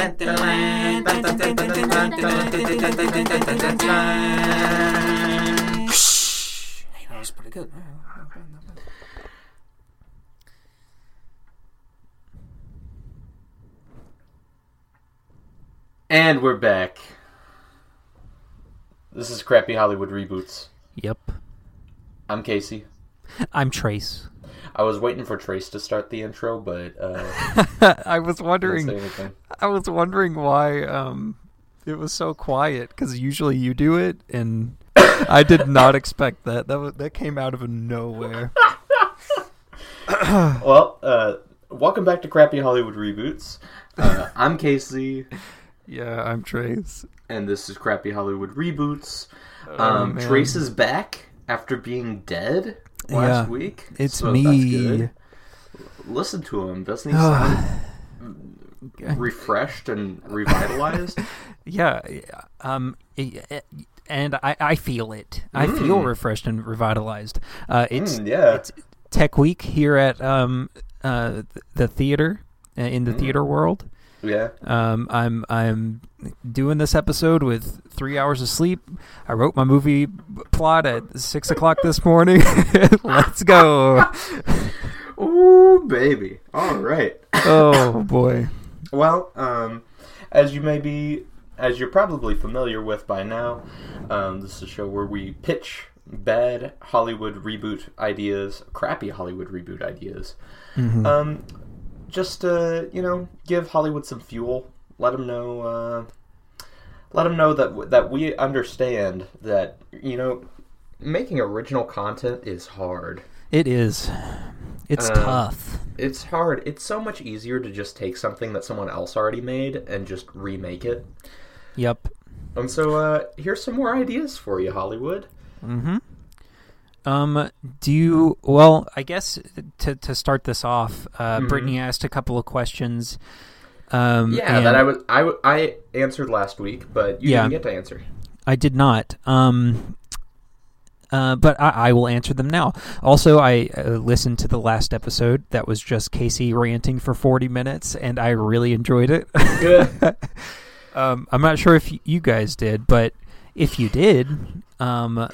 That was pretty good. And we're back. This is Crappy Hollywood Reboots. Yep. I'm Casey. I'm Trace. I was waiting for Trace to start the intro, but uh, I was wondering. I was wondering why um, it was so quiet because usually you do it, and I did not expect that. That was, that came out of nowhere. Well, uh, welcome back to Crappy Hollywood Reboots. Uh, I'm Casey, Yeah, I'm Trace. and this is Crappy Hollywood Reboots. Oh, Um, man. Trace is back after being dead last Yeah, week. It's so that's me. good. Listen to him. Doesn't he sound refreshed and revitalized? yeah, um, and I, I feel it. I feel Mm. refreshed and revitalized. Uh, it's Mm, yeah. it's Tech Week here at um, uh, the theater uh, in the Mm. theater world. Yeah. Um, I'm I'm doing this episode with three hours of sleep. I wrote my movie plot at six o'clock this morning. Let's go! Ooh, baby. All right. Oh boy. Well, um, as you may be, as you're probably familiar with by now, um, this is a show where we pitch bad Hollywood reboot ideas, crappy Hollywood reboot ideas. Mhm. Um, just uh, you know, give Hollywood some fuel. Let them know. Uh, let them know that that we understand that you know, making original content is hard. It is. It's Uh, tough. It's hard. It's so much easier to just take something that someone else already made and just remake it. Yep. And so, uh, here's some more ideas for you, Hollywood. Mm-hmm. Um, do you? Well, I guess to to start this off, uh, Mhm. Brittany asked a couple of questions. Um, Yeah, and that I was I, I answered last week, but you Yeah. didn't get to answer. I did not. Um, uh, but I, I will answer them now. Also, I uh, listened to the last episode that was just Casey ranting for 40 minutes, and I really enjoyed it. Um, I'm not sure if you guys did, but if you did, um,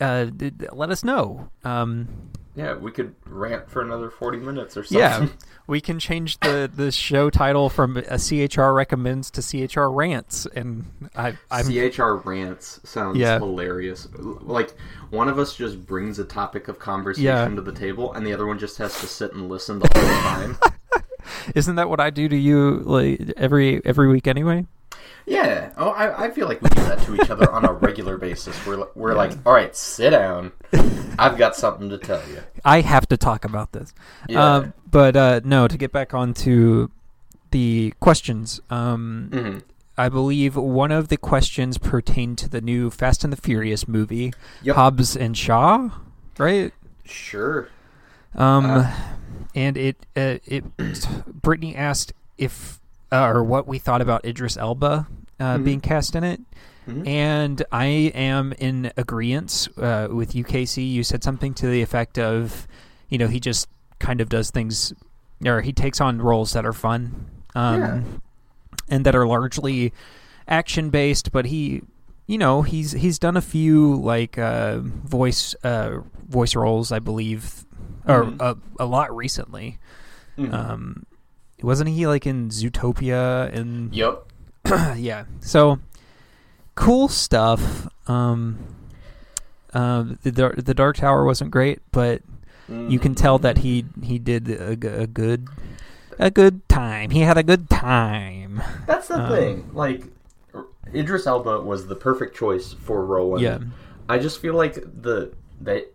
uh, let us know. Um, Yeah, we could rant for another 40 minutes or something. yeah, we can change the, the show title from a CHR recommends to CHR rants, and I, I'm CHR rants sounds Yeah. hilarious. Like one of us just brings a topic of conversation Yeah. to the table, and the other one just has to sit and listen the whole time. Isn't that what I do to you like every every week anyway? Yeah. Oh, I, I feel like we do that to each other on a regular basis. We're we're like, all right, sit down. I've got something to tell you. I have to talk about this. Yeah. Um, but uh, no, to get back on to the questions, um, Mhm. I believe one of the questions pertained to the new Fast and the Furious movie, Yep. Hobbs and Shaw, right? Sure. Um, Uh. and it uh, it Brittany asked if uh, or what we thought about Idris Elba uh, Mhm. being cast in it. Mhm. And I am in agreement uh, with you, Casey. You said something to the effect of, you know, he just kind of does things, or he takes on roles that are fun, um, Yeah. and that are largely action based. But he, you know, he's he's done a few like uh, voice uh, voice roles, I believe, or Mhm. a, a lot recently. Mhm. Um, wasn't he like in Zootopia and yep. yeah. So cool stuff. Um, um, the the Dark Tower wasn't great, but you can tell that he he did a good a good time. He had a good time. That's the Um, thing. Like, Idris Elba was the perfect choice for Roland. Yeah. I just feel like the that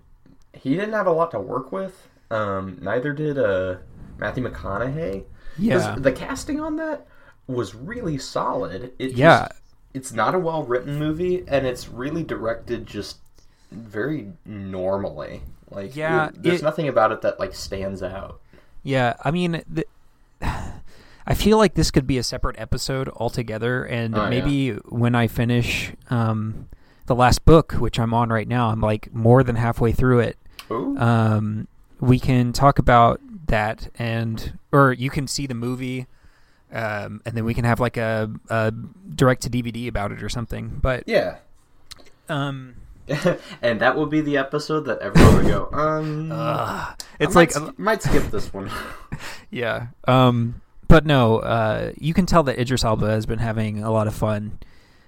he didn't have a lot to work with. Um, neither did uh, Matthew McConaughey. Yeah. The casting on that was really solid. It Yeah. Just, it's not a well written movie, and it's really directed just very normally. Like, Yeah, it- there's it- nothing about it that like stands out. Yeah, I mean, the, I feel like this could be a separate episode altogether, and Oh, yeah. maybe when I finish um, the last book, which I'm on right now, I'm like more than halfway through it. Um, we can talk about that and or you can see the movie um, and then we can have like a, a direct to DVD about it or something. But Yeah. um, and that will be the episode that everyone will go, um. uh, I it's might like sk- might skip this one. yeah. Um, but no, uh, you can tell that Idris Elba has been having a lot of fun.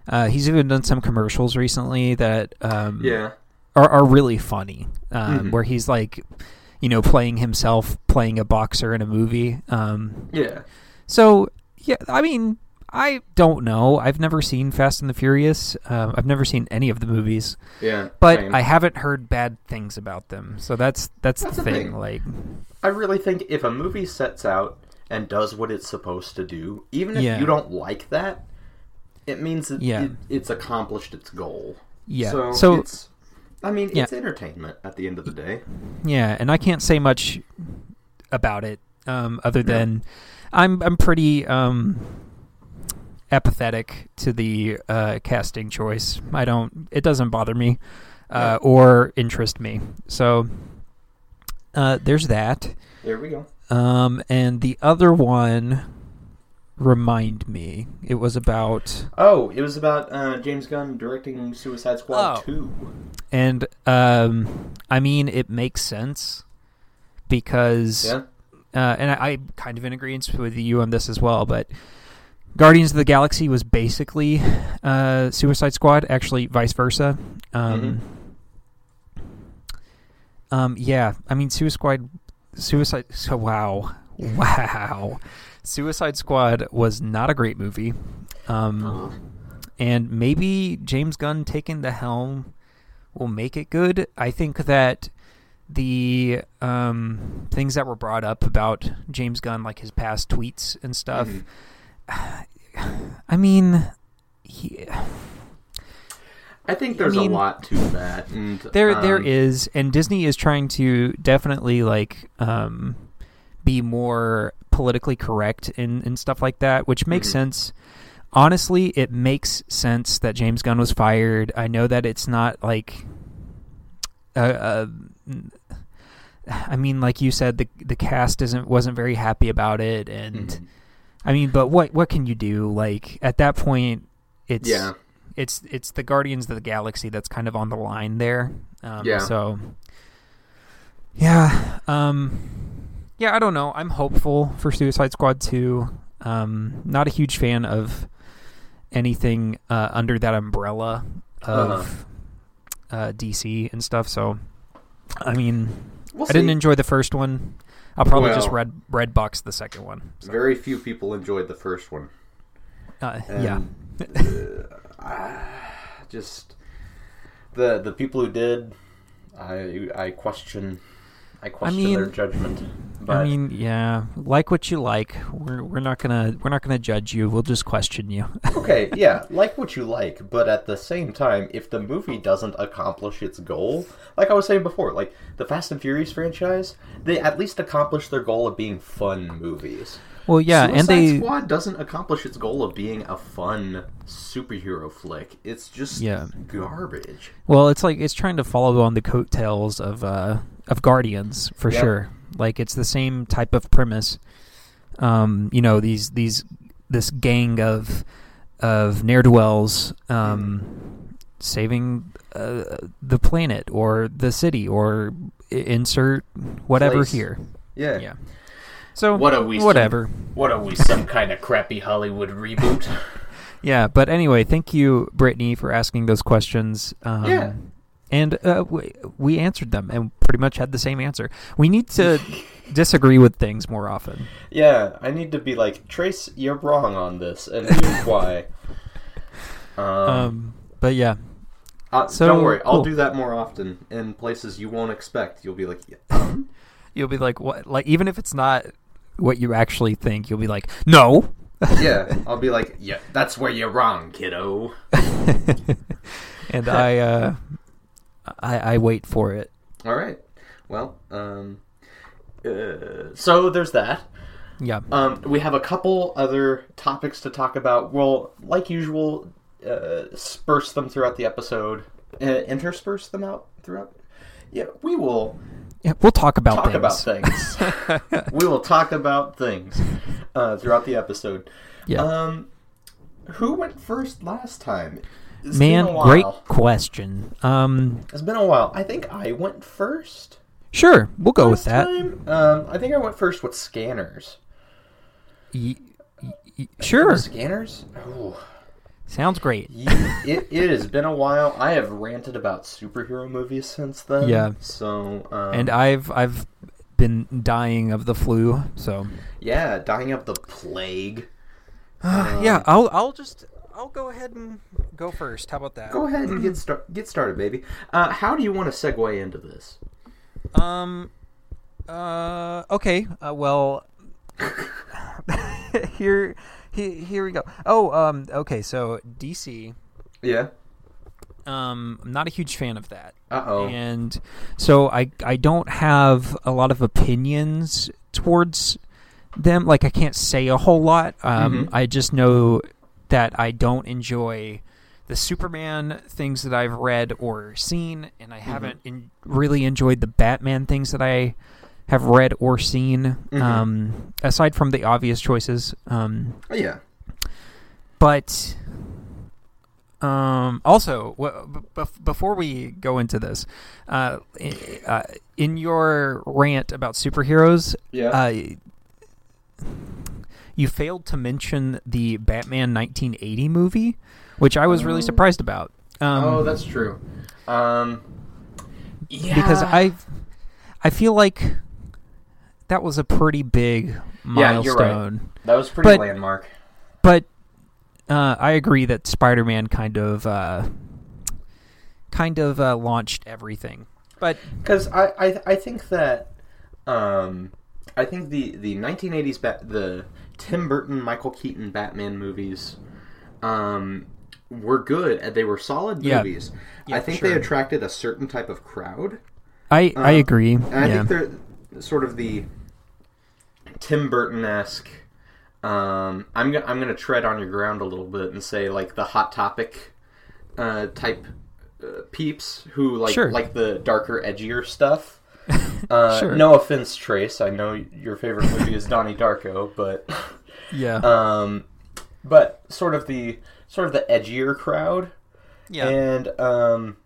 Uh, he's even done some commercials recently that um, yeah. are, are really funny, um, Mhm. where he's like, you know, playing himself, playing a boxer in a movie. Um, Yeah. so yeah, I mean, I don't know. I've never seen Fast and the Furious. Um, I've never seen any of the movies, Yeah. but same. I haven't heard bad things about them. So that's that's, That's the the thing. thing. Like, I really think if a movie sets out and does what it's supposed to do, even if Yeah. you don't like that, it means it, Yeah. it, it's accomplished its goal. yeah. So, so it's, I mean, Yeah. it's entertainment at the end of the day. Yeah, and I can't say much about it um, other than I'm I'm pretty um, apathetic to the uh, casting choice. I don't. It doesn't bother me uh, or interest me. So uh, there's that. There we go. Um, and the other one, remind me. It was about Oh, it was about uh, James Gunn directing Suicide Squad Oh. 2. and um, I mean it makes sense because Yeah? uh, and I, I'm kind of in agreement with you on this as well, but Guardians of the Galaxy was basically uh, Suicide Squad, actually vice versa. Um, um, yeah, I mean Suicide Squad, Suicide. So wow, wow, Suicide Squad was not a great movie, um, and maybe James Gunn taking the helm will make it good. I think that the um, things that were brought up about James Gunn, like his past tweets and stuff. Mhm. I mean, he, I think there's mean, a lot to that. And, there there um, is, and Disney is trying to definitely like um, be more politically correct and and stuff like that, which makes Mhm. sense. Honestly, it makes sense that James Gunn was fired. I know that it's not like, uh, uh, I mean, like you said, the the cast isn't wasn't very happy about it, and mhm. I mean, but what what can you do? Like at that point, it's Yeah. it's it's the Guardians of the Galaxy that's kind of on the line there. Um, Yeah. So yeah, um, yeah. I don't know. I'm hopeful for Suicide Squad two. Um, not a huge fan of anything uh, under that umbrella of uh DC and stuff. So I mean, We'll I didn't enjoy the first one. I'll probably just Well- red red box the second one. Very few people enjoyed the first one. Uh, yeah. And, uh, ah, just the the people who did, I I question, I question mean- their judgment. But I mean, yeah, like what you like. We're we're not gonna we're not gonna judge you. We'll just question you. okay, yeah, like what you like, but at the same time, if the movie doesn't accomplish its goal, like I was saying before, like the Fast and Furious franchise, they at least accomplished their goal of being fun movies. well, yeah, Suicide and they Squad doesn't accomplish its goal of being a fun superhero flick. It's just Yeah. garbage. well, it's like it's trying to follow on the coattails of uh of Guardians for Yeah. sure. Like it's the same type of premise. Um, you know these these this gang of of ne'er do wells um, saving uh, the planet or the city or insert whatever Place. here. Yeah. Yeah. So What are we? some- Whatever. what are we? Some kind of crappy Hollywood reboot? Yeah, but anyway, thank you, Brittany, for asking those questions. Um, Yeah. And uh, we, we answered them and pretty much had the same answer. We need to disagree with things more often. yeah, I need to be like Trace. You're wrong on this, and here's why. Um, Um, but yeah, uh, so, don't worry, I'll cool. do that more often in places you won't expect. You'll be like, yeah, you'll be like, what? Like, even if it's not what you actually think, you'll be like, no. yeah. I'll be like, yeah, that's where you're wrong, kiddo. and I, uh, I, I wait for it. All right. Well, um, uh, so there's that. Yeah. Um, we have a couple other topics to talk about. We'll, like usual, uh, disperse them throughout the episode, uh, intersperse them out throughout. Yeah, we will yeah we'll talk about talk things. about things. we will talk about things. uh, throughout the episode. Yeah. Um, who went first last time? It's Man, great question. Um, It's been a while. I think I went first. sure, we'll go with that. time. Um, I think I went first with scanners. Y- y- y- sure, Scanners. Oh, sounds great. It, it has been a while. I have ranted about superhero movies since then. Yeah. So. Um, And I've I've been dying of the flu, so yeah, dying of the plague. uh, yeah, I'll I'll just I'll go ahead and go first. How about that? Go ahead and get start get started, baby. Uh, how do you want to segue into this? Um. Uh. Okay. Uh, well. here, here, here we go. Oh. Um. Okay. So DC. Yeah. Um. I'm not a huge fan of that, Uh oh. and so I I don't have a lot of opinions towards them. Like I can't say a whole lot. Um. Mhm. I just know that I don't enjoy the Superman things that I've read or seen, and I haven't in, really enjoyed the Batman things that I have read or seen. Mhm. Um, aside from the obvious choices, um, Oh, yeah. but um, also w- b- before we go into this, uh, i- uh, in your rant about superheroes, Yeah. uh, you failed to mention the Batman 1980 movie, which I was really Oh. surprised about. Um, oh, that's true. Um. Yeah. because I, I feel like that was a pretty big milestone. Yeah, you're right. that was pretty but- landmark. But uh, I agree that Spider-Man kind of, uh, kind of uh, launched everything. But Because I, I I think that um I think the the 1980s bat the Tim Burton Michael Keaton Batman movies um were good they were solid Yeah. movies. Yeah, I think sure. they attracted a certain type of crowd. I, I Uh, agree. And I yeah. think they're sort of the Tim Burton esque. Um, I'm gonna I'm gonna tread on your ground a little bit and say like the hot topic uh, type uh, peeps who like Sure. like the darker, edgier stuff. Uh, Sure. No offense, Trace. I know your favorite movie is Donnie Darko, but yeah. um, but sort of the sort of the edgier crowd. yeah. And um,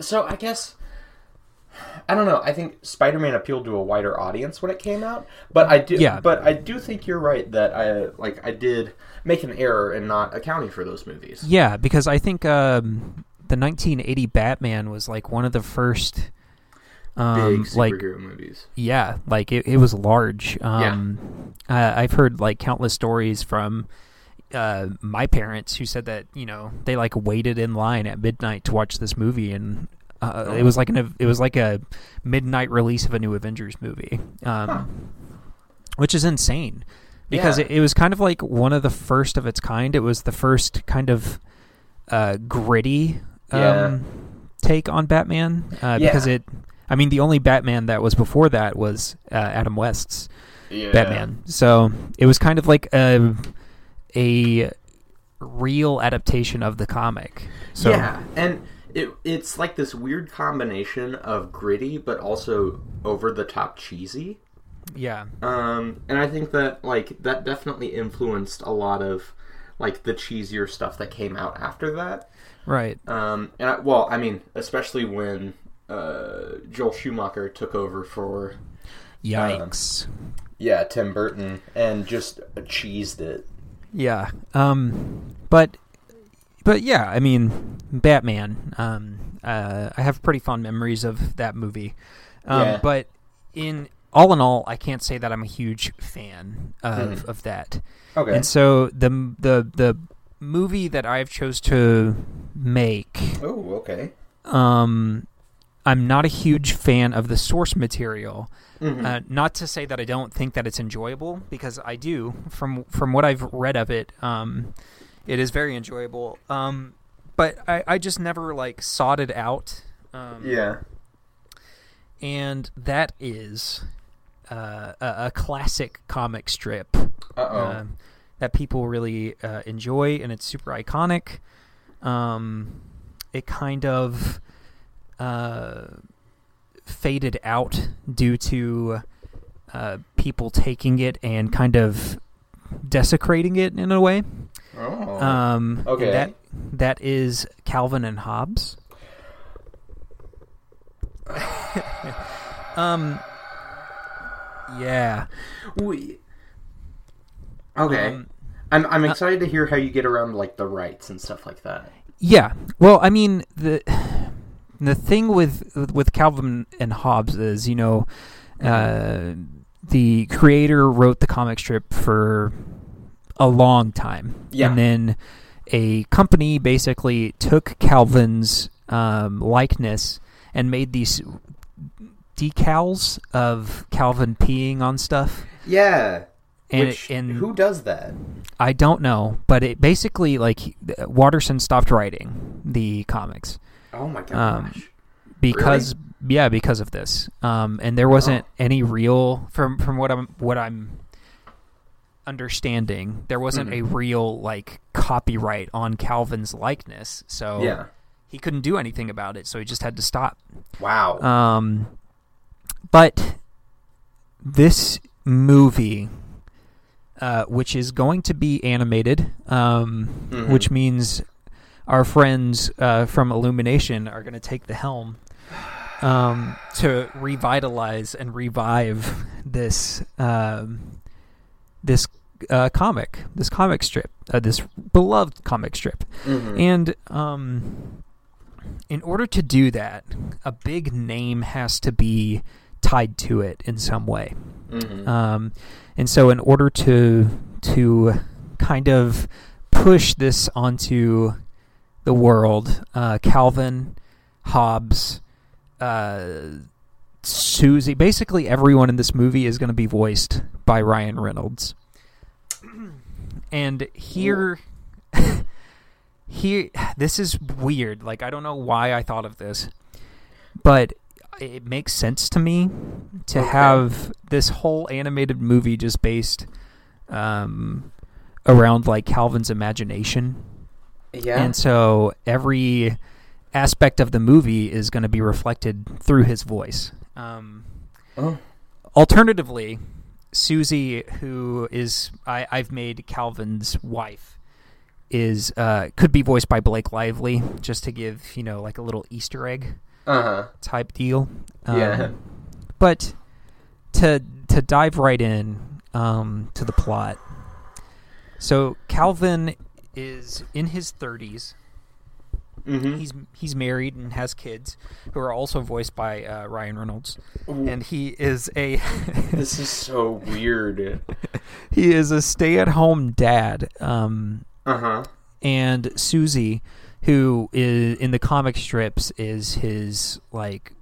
so I guess I don't know. I think Spider-Man appealed to a wider audience when it came out, but I do. Yeah. But I do think you're right that I like I did make an error in not accounting for those movies. Yeah, because I think um, the 1980 Batman was like one of the first, um, Big like movies. yeah, like it, it was large. Um, uh, I've heard like countless stories from uh, my parents who said that you know they like waited in line at midnight to watch this movie, and uh, Oh. it was like an it was like a midnight release of a new Avengers movie, um, Huh. which is insane because Yeah. it, it was kind of like one of the first of its kind. It was the first kind of uh, gritty um, Yeah. take on Batman uh, because it. I mean, the only Batman that was before that was uh, Adam West's Yeah. Batman. So it was kind of like a a real adaptation of the comic. So yeah, and it it's like this weird combination of gritty but also over the top cheesy. yeah, Um, and I think that like that definitely influenced a lot of like the cheesier stuff that came out after that. right. Um, and I, well, I mean, especially when uh, Joel Schumacher took over for Yikes. yeah Tim Burton and just cheesed it. yeah. Um. But but yeah, I mean, Batman. Um. Uh. I have pretty fond memories of that movie. Um. Yeah. But in all in all, I can't say that I'm a huge fan of Mhm. of that. Okay. And so the the the movie that I've chose to make oh, okay. um I'm not a huge fan of the source material. Mhm. Uh, not to say that I don't think that it's enjoyable because I do from from what I've read of it. Um, it is very enjoyable. Um, but I, I just never like sought it out. Um, yeah. and that is uh, a, a classic comic strip Uh that people really uh, enjoy, and it's super iconic. Um, it kind of uh, faded out due to uh, people taking it and kind of desecrating it in a way. Oh. Um, Okay. That that is Calvin and Hobbes. um. Yeah. We- okay. Um, I'm I'm excited to hear how you get around like the rights and stuff like that. Yeah. Well, I mean the the thing with with Calvin and Hobbes is, you know, uh, the creator wrote the comic strip for a long time, Yeah. and then a company basically took Calvin's um, likeness and made these decals of Calvin peeing on stuff. Yeah. And, Which and who does that? I don't know, but it basically like Watterson stopped writing the comics Oh my gosh. Um, because yeah, because of this. Um, and there wasn't Oh. any real from from what I'm what I'm understanding, there wasn't a real like copyright on Calvin's likeness, so yeah. he couldn't do anything about it, so he just had to stop. Wow. Um, but this movie, uh, which is going to be animated, um, Mhm. which means our friends uh, from Illumination are going to take the helm um, to revitalize and revive this um, this uh, comic, this comic strip, uh, this beloved comic strip. Mhm. And um, in order to do that, a big name has to be tied to it in some way. Mhm. Um, and so, in order to to kind of push this onto the world, uh, Calvin, Hobbes, uh, Susie, basically everyone in this movie is going to be voiced by Ryan Reynolds. And here, here, this is weird. Like I don't know why I thought of this, but it makes sense to me to Okay. have this whole animated movie just based um, around like Calvin's imagination. Yeah. And so every aspect of the movie is going to be reflected through his voice. Um, oh. alternatively, Susie, who is I, I've made Calvin's wife, is uh, could be voiced by Blake Lively, just to give you know like a little Easter egg Uh huh. type deal. Yeah. Um, But to to dive right in um, to the plot. So Calvin is in his 30s. Mm-hmm. He's he's married and has kids who are also voiced by uh, Ryan Reynolds, and he is a this is so weird. he is a stay-at-home dad. Um, Uh huh. and Susie, who is in the comic strips, is his like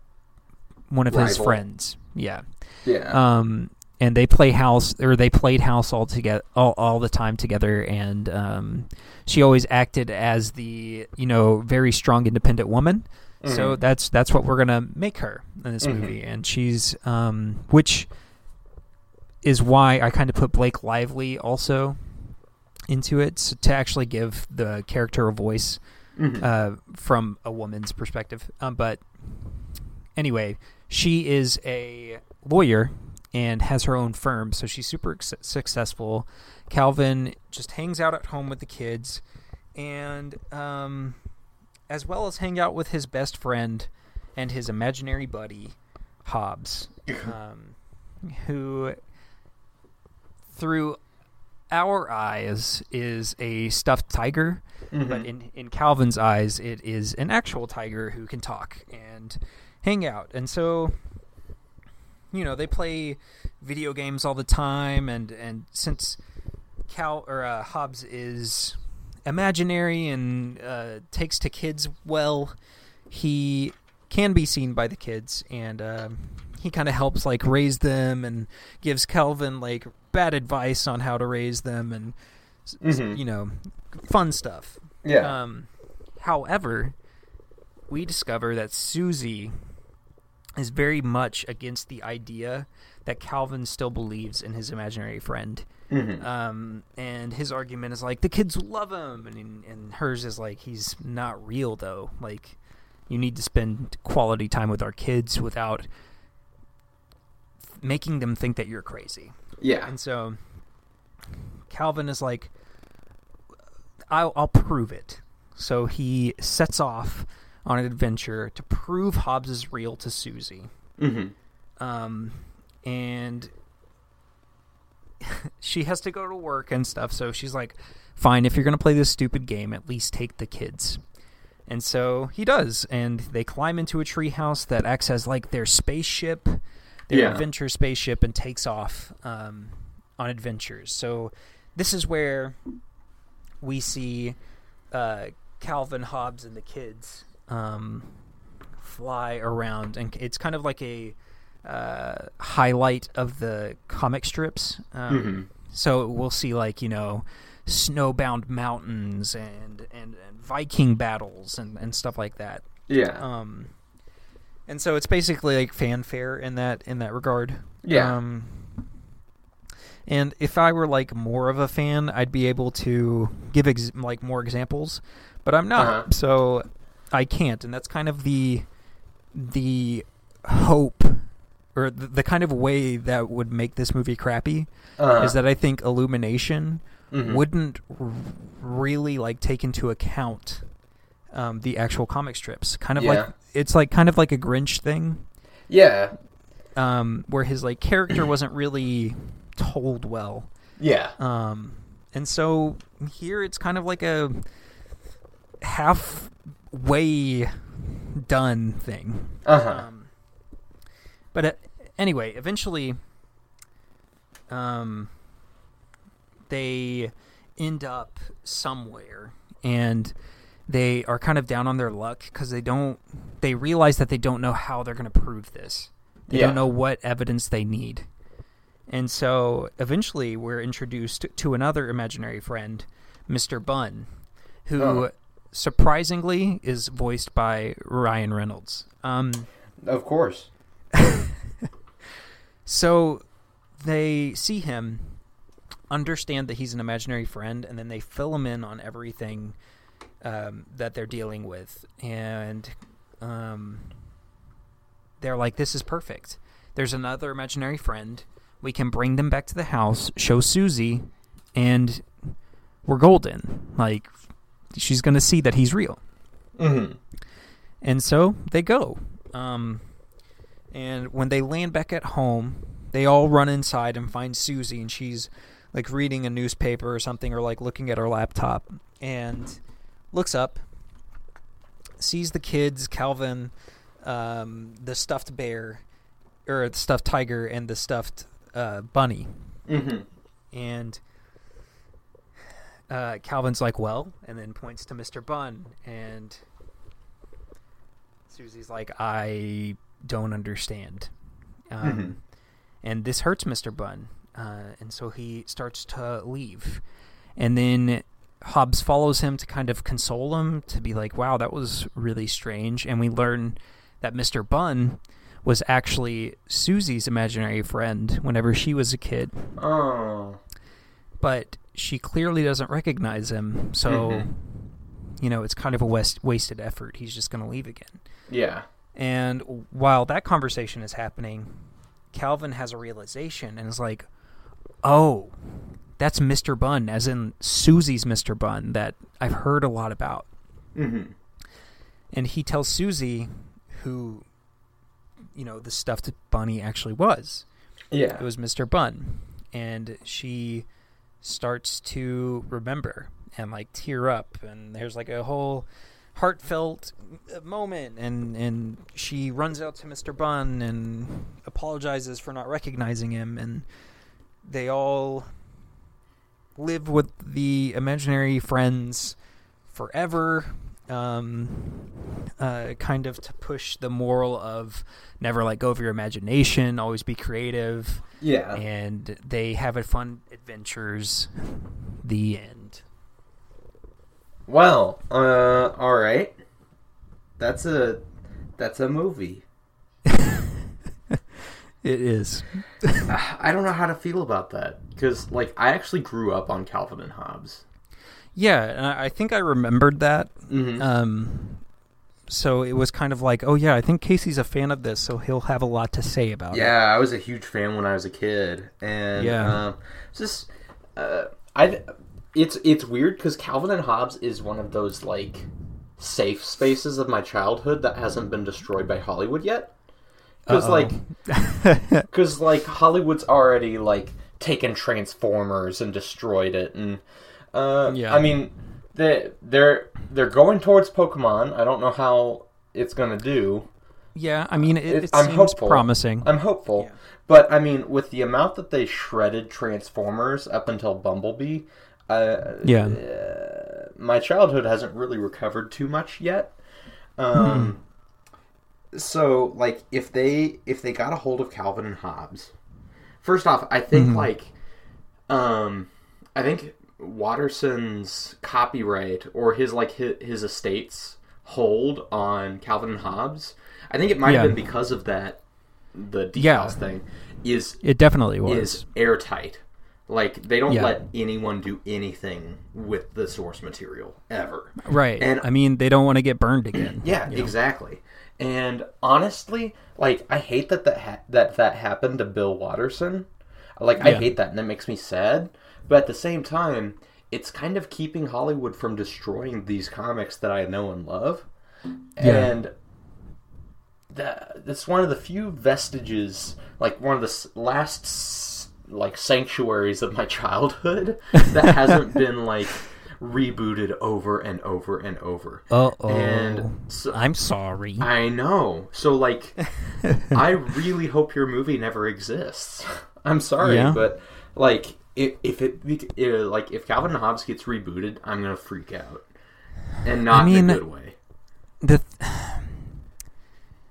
one of his friends. Yeah. Yeah. Um, and they play house, or they played house all together, all, all the time together. And um, she always acted as the you know very strong, independent woman. So Mhm. that's that's what we're gonna make her in this Mhm. movie, and she's um, which is why I kind of put Blake Lively also into it so to actually give the character a voice Mhm. uh, from a woman's perspective. Um, but anyway, she is a lawyer and has her own firm, so she's super ex- successful. Calvin just hangs out at home with the kids, and um, as well as hang out with his best friend and his imaginary buddy, Hobbes, um, who, through our eyes, is a stuffed tiger Mhm. but in in Calvin's eyes, it is an actual tiger who can talk and hang out. And so, you know, they play video games all the time, and and since Cal or uh, Hobbes is imaginary and uh, takes to kids well, he can be seen by the kids, and um he kind of helps like raise them and gives Calvin like bad advice on how to raise them and Mhm. you know fun stuff. yeah. Um, however, we discover that Susie is very much against the idea that Calvin still believes in his imaginary friend. Mhm. Um, and his argument is like the kids love him, and and hers is like he's not real though. Like you need to spend quality time with our kids without making them think that you're crazy. Yeah. And so Calvin is like, I'll, I'll prove it. So he sets off on an adventure to prove Hobbes is real to Susie. Mm-hmm. Um, and she has to go to work and stuff. So she's like, fine, if you're going to play this stupid game, at least take the kids. And so he does. And they climb into a treehouse that acts as like their spaceship, their Yeah. adventure spaceship, and takes off um, on adventures. So this is where we see uh, Calvin, Hobbs, and the kids um, fly around. And it's kind of like a uh, highlight of the comic strips. Um, Mhm. So we'll see like you know snowbound mountains and and, and Viking battles and, and stuff like that. Yeah. Um, and so it's basically like fanfare in that in that regard. Yeah. Um, and if I were like more of a fan, I'd be able to give ex- like more examples, but I'm not. Uh-huh. So I can't, and that's kind of the the hope or the, the kind of way that would make this movie crappy Uh, is that I think Illumination mhm. wouldn't r- really like take into account um, the actual comic strips. Kind of like it's like kind of like a Grinch thing, Yeah. um, where his like character wasn't really told well, Yeah. um, and so here it's kind of like a halfway done thing. Uh huh. Um, but uh, anyway, eventually, um, they end up somewhere, and they are kind of down on their luck because they don't. They realize that they don't know how they're going to prove this. They Yeah. don't know what evidence they need, and so eventually, we're introduced to another imaginary friend, Mister Bun, who. Oh. Surprisingly, is voiced by Ryan Reynolds. Um, Of course. So they see him, understand that he's an imaginary friend, and then they fill him in on everything um, that they're dealing with. And um, they're like, this is perfect. There's another imaginary friend. We can bring them back to the house, show Susie, and we're golden. Like, she's going to see that he's real. Mm-hmm. And so they go. Um, and when they land back at home, they all run inside and find Susie, and she's like reading a newspaper or something, or like looking at her laptop, and looks up, sees the kids, Calvin, um, the stuffed bear, or the stuffed tiger, and the stuffed uh, bunny, Mm-hmm. and uh, Calvin's like, "Well," and then points to Mr. Bun, and Susie's like, "I don't understand," um, Mhm. and this hurts Mr. Bun, uh, and so he starts to leave, and then Hobbes follows him to kind of console him, to be like, "Wow, that was really strange," and we learn that Mr. Bun was actually Susie's imaginary friend whenever she was a kid Oh. But she clearly doesn't recognize him. So, Mhm. you know, it's kind of a west- wasted effort. He's just going to leave again. Yeah. And while that conversation is happening, Calvin has a realization and is like, "Oh, that's Mr. Bun, as in Susie's Mr. Bun that I've heard a lot about." Mm-hmm. And he tells Susie who you know, the stuffed bunny actually was. Yeah. It was Mr. Bun. And she starts to remember and like tear up and there's like a whole heartfelt moment and and she runs out to Mr. Bun and apologizes for not recognizing him and they all live with the imaginary friends forever um, uh, kind of to push the moral of never let go of your imagination, always be creative, yeah. and they have a fun adventures. The end. Well, uh, all right. That's a that's a movie. It is. I don't know how to feel about that because, like, I actually grew up on Calvin and Hobbes. Yeah, and I think I remembered that. Mm-hmm. Um, so it was kind of like, oh yeah, I think Casey's a fan of this, so he'll have a lot to say about it. Yeah, I was a huge fan when I was a kid, and Yeah. um, it's just uh, I. It's it's weird because Calvin and Hobbes is one of those like safe spaces of my childhood that hasn't been destroyed by Hollywood yet. Because like, because like Hollywood's already like taken Transformers and destroyed it, and uh, Yeah. I mean they they're they're going towards Pokemon. I don't know how it's gonna do. yeah, I mean, it, It- it I'm seems hopeful. promising. I'm hopeful. Yeah. But I mean, with the amount that they shredded Transformers up until Bumblebee, uh, Yeah. uh, my childhood hasn't really recovered too much yet. Um, so like if they if they got a hold of Calvin and Hobbes, first off, I think Mhm. like, um, I think Watterson's copyright or his like his, his estate's hold on Calvin and Hobbes. I think it might Yeah. have been because of that the decals Yeah. thing is It definitely was. is airtight. Like they don't Yeah. let anyone do anything with the source material ever. right. and- I mean, they don't want to get burned again. Yeah, you know? exactly. And honestly, like I hate that that ha- that that happened to Bill Watterson. Like I hate that, and it makes me sad. But at the same time, it's kind of keeping Hollywood from destroying these comics that I know and love. Yeah. And that that's one of the few vestiges, like one of the last like sanctuaries of my childhood that hasn't been like rebooted over and over and over. Uh oh. And so, I'm sorry. I know. So like I really hope your movie never exists. I'm sorry, Yeah. but like if, if it if, like if Calvin and Hobbes gets rebooted, I'm gonna freak out, and not in mean- a good way. the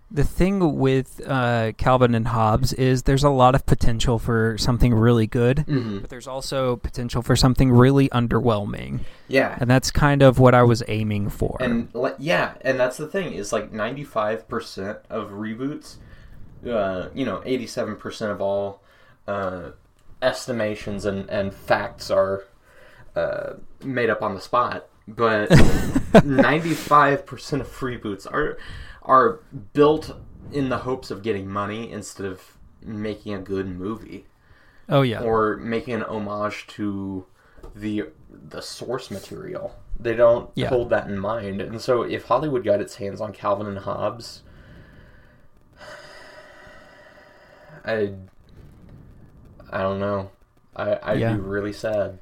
the thing with uh, Calvin and Hobbes is there's a lot of potential for something really good, hmm but there's also potential for something really underwhelming, Yeah, and that's kind of what I was aiming for. and yeah, and that's the thing is like 95 percent of reboots, uh, you know, 87 percent of all uh, estimations and and facts are uh, made up on the spot, but 95 percent of reboots are are built in the hopes of getting money instead of making a good movie oh yeah, or making an homage to the the source material. They don't Yeah. hold that in mind, and so if Hollywood got its hands on Calvin and Hobbes, I I don't know. I I'd Yeah. be really sad.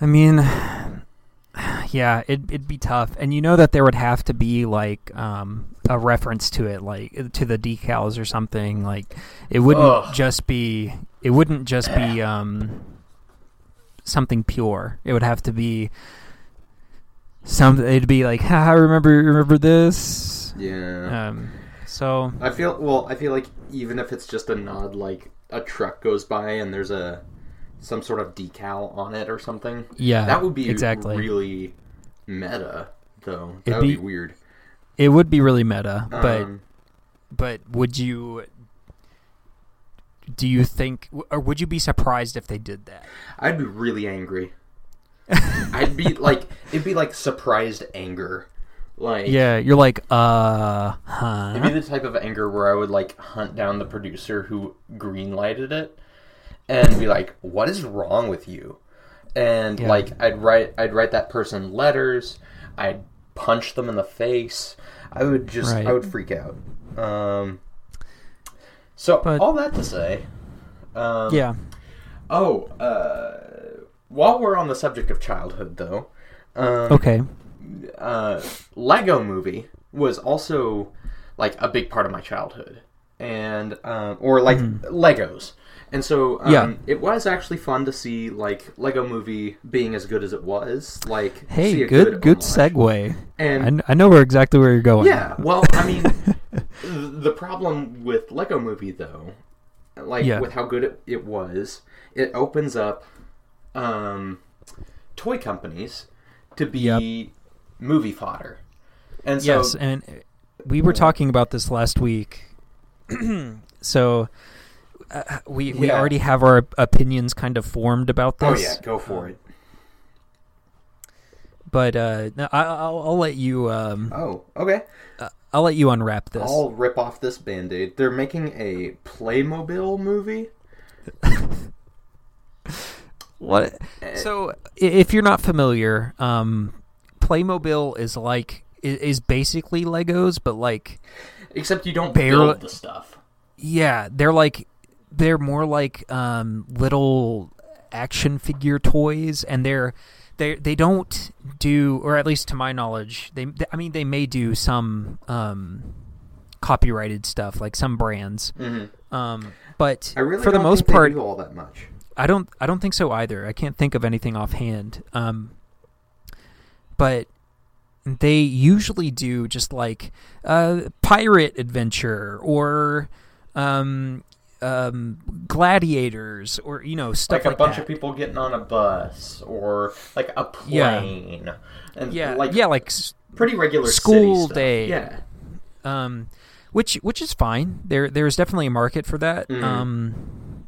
I mean, yeah, it, it'd be tough, and you know that there would have to be like um, a reference to it, like to the decals or something. Like it wouldn't Ugh. just be, it wouldn't just be um, something pure. It would have to be something. It'd be like, ha, I remember, remember this. Yeah. Um, so I feel well. I feel like even if it's just a nod, like a truck goes by and there's a some sort of decal on it or something. yeah, That would be exactly. really meta, though. That It'd would be, be- weird. It would be really meta, but Um, But would you? Do you think, or would you be surprised if they did that? I'd be really angry. I'd be like, it'd be like surprised anger. Like, Yeah, you're like, uh, huh? It'd be the type of anger where I would like hunt down the producer who greenlighted it and be like, "What is wrong with you?" And Yeah. like I'd write I'd write that person letters. I'd punch them in the face. I would just Right. I would freak out. Um so But- all that to say, um, yeah, Oh, uh, while we're on the subject of childhood, though, um, okay, uh, Lego Movie was also like a big part of my childhood, and um, or like Legos, and so um. Yeah. it was actually fun to see like Lego Movie being as good as it was. Like, see hey, a good, good, homage. segue. And kn- I know where exactly where you're going. yeah, well, I mean, the problem with Lego Movie, though, like Yeah. with how good it, it was, it opens up um, toy companies to be Yep. Movie fodder. And so, yes, and we were talking about this last week. so uh, we we Yeah. already have our opinions kind of formed about this. oh yeah, go for it. but uh, I, I'll, I'll let you. Um, Oh, okay. I'll let you unwrap this. I'll rip off this band aid. They're making a Playmobil movie. What? So, if you're not familiar, um, Playmobil is like is basically Legos, but like, Except you don't build the stuff. yeah, they're like they're more like um, little action figure toys, and they're they they don't do, or at least to my knowledge, they I mean they may do some um, copyrighted stuff, like some brands, Mm-hmm. um, but I really for the most part, do all that much. I don't I don't think so either. I can't think of anything offhand. Um, but they usually do just like uh, pirate adventure or um, um, gladiators or you know stuff Like like, a bunch that. of people getting on a bus or like a Yeah. plane. And Yeah, like yeah, like pretty regular School day. Yeah. um, which which is fine. There there's definitely a market for that. Mhm. Um,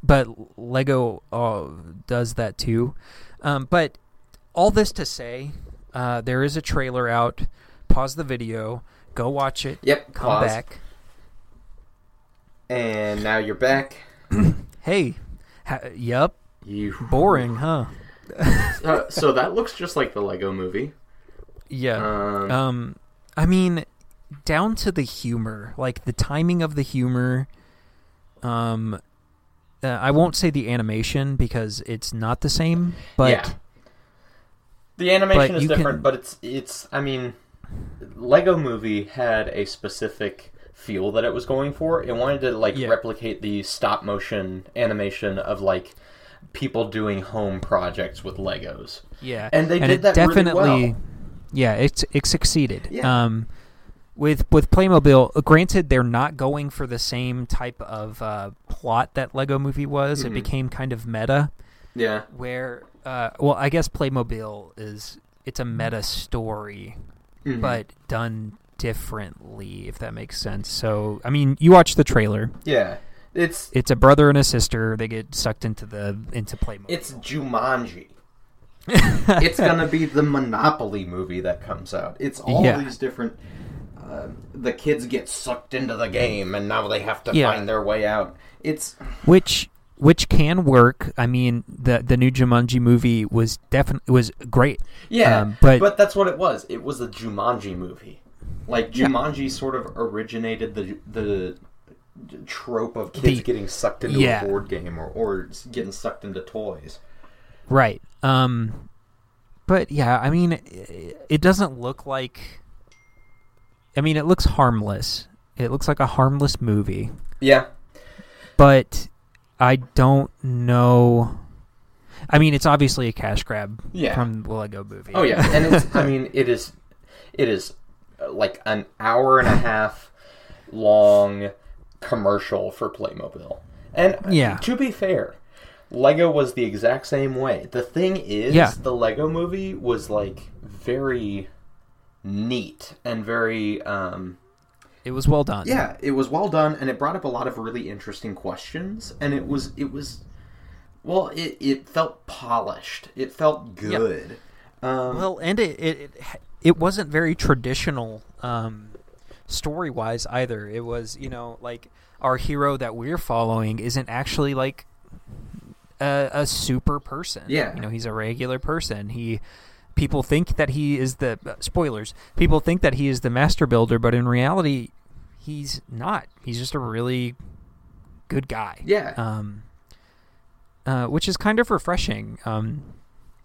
but Lego uh, does that too. Um, but all this to say, uh, there is a trailer out. Pause the video. Go watch it. Yep. Come pause. back. And now you're back. Hey, ha- yep. You Boring, huh? Uh, so that looks just like the Lego movie. Yeah. Um, Um, I mean, down to the humor, like the timing of the humor. Um, uh, I won't say the animation because it's not the same, but yeah. The animation but is different, can- but it's it's. I mean, Lego Movie had a specific feel that it was going for. It wanted to like Yeah. replicate the stop motion animation of like people doing home projects with Legos. yeah, And they and did that really definitely, well. yeah, it's it succeeded. Yeah. Um, with with Playmobil, uh, granted, they're not going for the same type of uh, plot that Lego Movie was. Mhm. It became kind of meta. Yeah. where uh, well i guess playmobil is it's a meta story Mhm. but done differently if that makes sense so i mean you watch the trailer yeah, it's it's a brother and a sister they get sucked into the into playmobil it's Jumanji. it's gonna be the Monopoly movie that comes out. It's all Yeah. these different. Uh, the kids get sucked into the game, and now they have to Yeah. find their way out. It's which which can work i mean the the new jumanji movie was definitely was great yeah, Um, but- but that's what it was. It was a Jumanji movie. Like Jumanji sort of originated the the trope of kids The- getting sucked into yeah. a board game or, or getting sucked into toys. right um but yeah i mean it doesn't look like i mean it looks harmless it looks like a harmless movie Yeah, but I don't know. I mean, it's obviously a cash grab Yeah. from the Lego Movie. Oh yeah, and it's. I mean, it is. It is uh, like an hour and a half long commercial for Playmobil. And uh, Yeah. to be fair, Lego was the exact same way. The thing is, Yeah. the Lego Movie was like very neat and very. Um, it was well done. yeah, it was well done, and it brought up a lot of really interesting questions. And it was. It was. Well, it, it felt polished. It felt good. Um, Well, and it it it wasn't very traditional um, story wise either. It was you know like our hero that we're following isn't actually like a, a super person. Yeah. you know he's a regular person. He people think that he is the uh, spoilers. People think that he is the master builder, but in reality, he's not. He's just a really good guy. Yeah. Um. Uh, which is kind of refreshing. Um,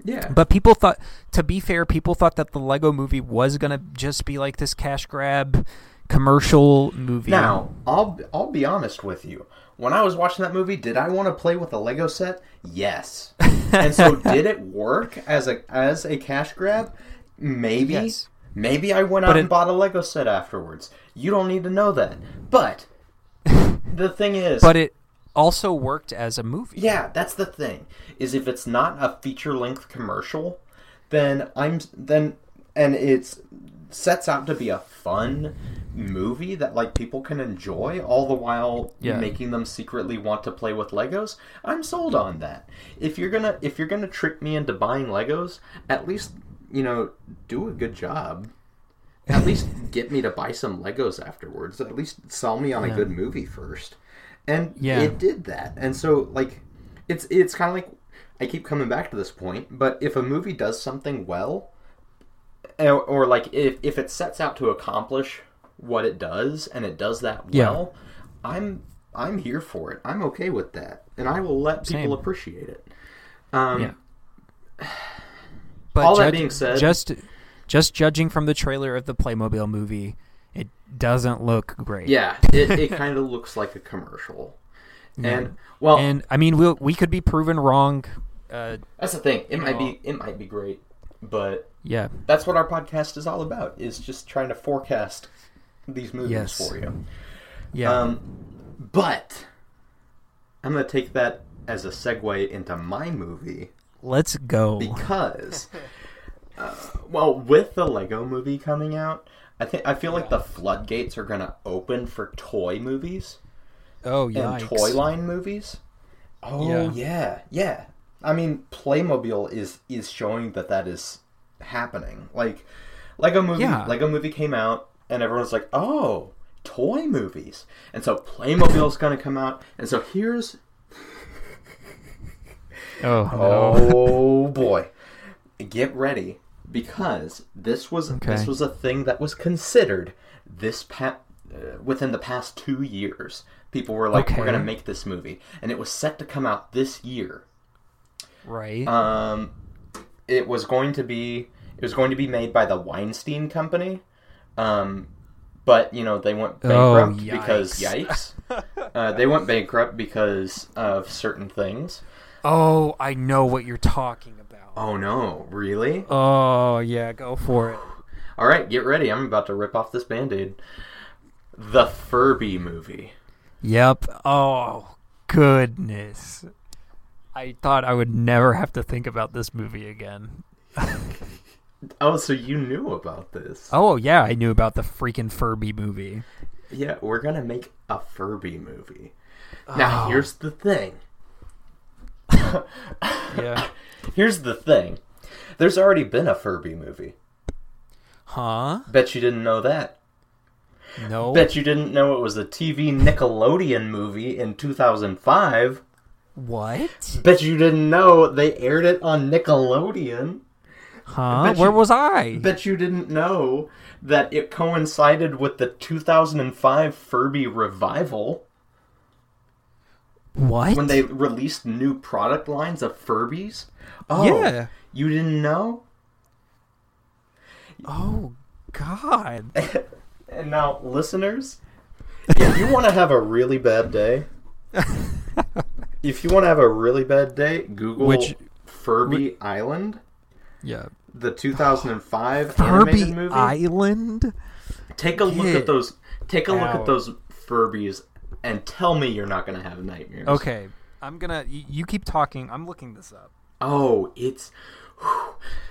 yeah. but people thought, to be fair, people thought that the Lego movie was gonna just be like this cash grab commercial movie. Now, I'll I'll be honest with you. When I was watching that movie, did I want to play with a Lego set? Yes. and so, did it work as a as a cash grab? Maybe. Yes. Maybe I went But out it- and bought a Lego set afterwards. You don't need to know that. But the thing is, but it also worked as a movie. yeah, that's the thing. Is if it's not a feature length commercial, then I'm then and it's sets out to be a fun movie that like people can enjoy all the while Yeah. making them secretly want to play with Legos. I'm sold on that. If you're going to if you're going to trick me into buying Legos, at least you know, do a good job. At least get me to buy some Legos afterwards. At least sell me on a good movie first. And Yeah. it did that. And so like it's it's kind of like I keep coming back to this point, but if a movie does something well or, or like if if it sets out to accomplish what it does and it does that Yeah. well, I'm I'm here for it. I'm okay with that. And I will let people Same. appreciate it. Um Yeah. But All that being said- just just judging from the trailer of the Playmobil movie, it doesn't look great. Yeah, it, it kind of looks like a commercial. And well, and I mean, we will we could be proven wrong. Uh, that's the thing. It might know- be it might be great, but yeah, that's what our podcast is all about. Is just trying to forecast these movies Yes. for you. yeah. Um, but I'm gonna take that as a segue into my movie Let's go. because, uh, well, with the Lego Movie coming out, I think I feel like the floodgates are gonna open for toy movies. oh yeah. and toy line movies. Oh Yeah. yeah. yeah, I mean, Playmobil is is showing that that is happening. Like Lego movie, Yeah. Lego movie came out, and everyone's like, "Oh, toy movies," and so Playmobil's going to come out, and so here's Oh oh boy, get ready because this was Okay. this was a thing that was considered this pa- uh, within the past two years. People were like, "We're going to make this movie," and it was set to come out this year. right. Um, it was going to be it was going to be made by the Weinstein Company, um, but you know they went Oh, bankrupt because yikes. uh, they went bankrupt because of certain things. oh, I know what you're talking about. Oh no, really? Oh yeah, go for it. All right, get ready. I'm about to rip off this band-aid. The Furby movie. Yep. Oh goodness. I thought I would never have to think about this movie again. Oh, so you knew about this? Oh yeah, I knew about the freaking Furby movie. Yeah, we're gonna make a Furby movie. Now, Oh. here's the thing. Yeah. Here's the thing. There's already been a Furby movie. Huh? Bet you didn't know that. No. Bet you didn't know it was a TV Nickelodeon movie in 2005. What? Bet you didn't know they aired it on Nickelodeon. Huh? bet Where you- was I? Bet you didn't know that it coincided with the 2005 Furby revival what? when they released new product lines of Furbies. Oh, Yeah. You didn't know? Oh God. And now, listeners, if you want to have a really bad day, if you want to have a really bad day, Google Which- Furby Island, Yeah. The 2005 Furby animated movie. Island. take a look Get at those. Take a look at those Furbies and tell me you're not going to have nightmares. Okay. I'm gonna. y- You keep talking. I'm looking this up. Oh, it's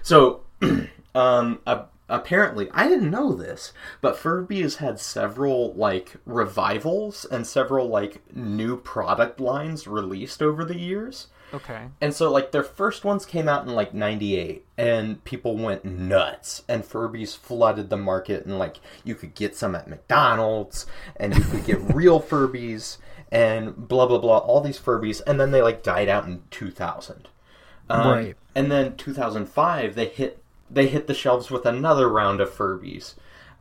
so. um, a- apparently, I didn't know this, but Furby has had several like revivals and several like new product lines released over the years. Okay. And so, like, their first ones came out in like '98, and people went nuts. And Furbies flooded the market, and like, you could get some at McDonald's, and you could get real Furbies, and blah blah blah, all these Furbies. And then they like died out in 2000. Um, Right. And then 2005, they hit they hit the shelves with another round of Furbies,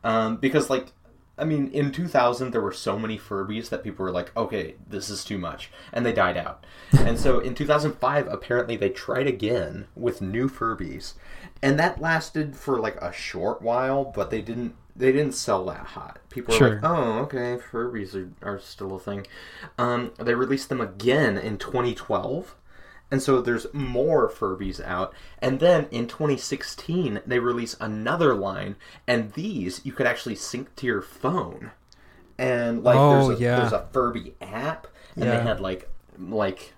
um, because like. I mean, in 2000, there were so many Furbies that people were like, okay, this is too much. And they died out. and so in 2005, apparently they tried again with new Furbies. And that lasted for like a short while, but they didn't they didn't sell that hot. People were Sure. like, oh, okay, Furbies are, are still a thing. Um, they released them again in 2012. And so there's more Furbies out. And then in 2016, they release another line, and these you could actually sync to your phone. And like Oh, there's a, yeah. there's a Furby app, and they had like like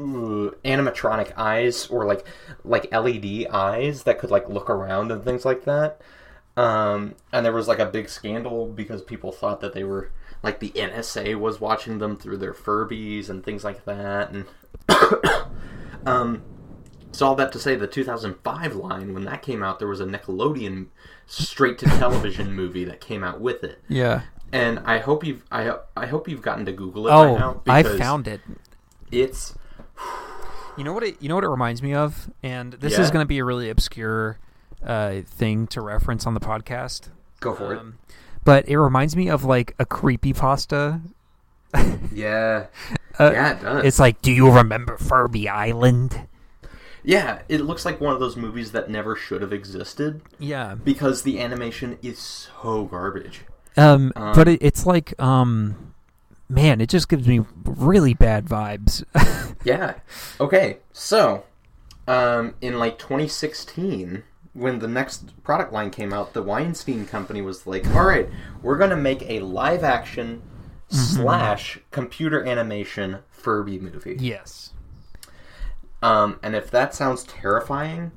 ooh, animatronic eyes or like like LED eyes that could like look around and things like that. Um, and there was like a big scandal because people thought that they were like the NSA was watching them through their Furbies and things like that. And um, So all that to say, the 2005 line, when that came out, there was a Nickelodeon straight-to-television movie that came out with it. Yeah. And I hope you've I, I hope you've gotten to Google it Oh, right now. I found it. it's You know what? It, you know what it reminds me of, and this Yeah? is going to be a really obscure uh, thing to reference on the podcast. go for Um, but it reminds me of like a creepy pasta. Yeah, Uh, yeah, it does. It's like, do you remember Furby Island? yeah, it looks like one of those movies that never should have existed Yeah. because the animation is so garbage. Um, Um, but it, it's like, um, man, it just gives me really bad vibes. Yeah. Okay. So, um, in like 2016, when the next product line came out, the Weinstein Company was like, "All right, we're gonna make a live action slash computer animation Furby movie." yes. Um, and if that sounds terrifying,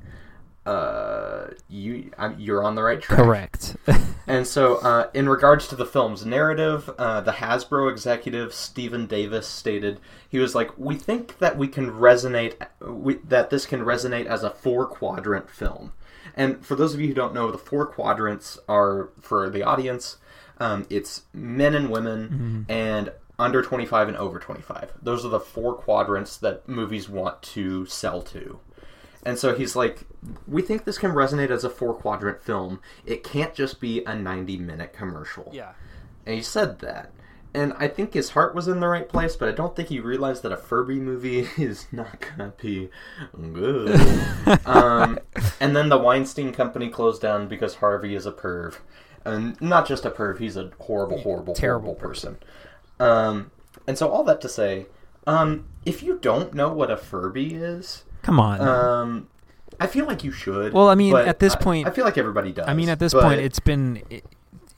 uh, you you're on the right track. Correct. And so, uh, in regards to the film's narrative, uh, the Hasbro executive Stephen Davis stated he was like, "We think that we can resonate, we, that this can resonate as a four quadrant film." And for those of you who don't know, the four quadrants are for the audience. Um, it's men and women, and under 25 and over 25. Those are the four quadrants that movies want to sell to. And so he's like, we think this can resonate as a four quadrant film. It can't just be a 90 minute commercial. yeah. And he said that. And I think his heart was in the right place, but I don't think he realized that a Furby movie is not going to be good. um, and then the Weinstein Company closed down because Harvey is a perv. And not just a perv, he's a horrible, horrible, Terrible horrible person. Um, and so, all that to say, um, if you don't know what a Furby is, Come on. um, I feel like you should. Well, I mean, at this I- point- I, feel like everybody does. I mean, at this but- point, it's been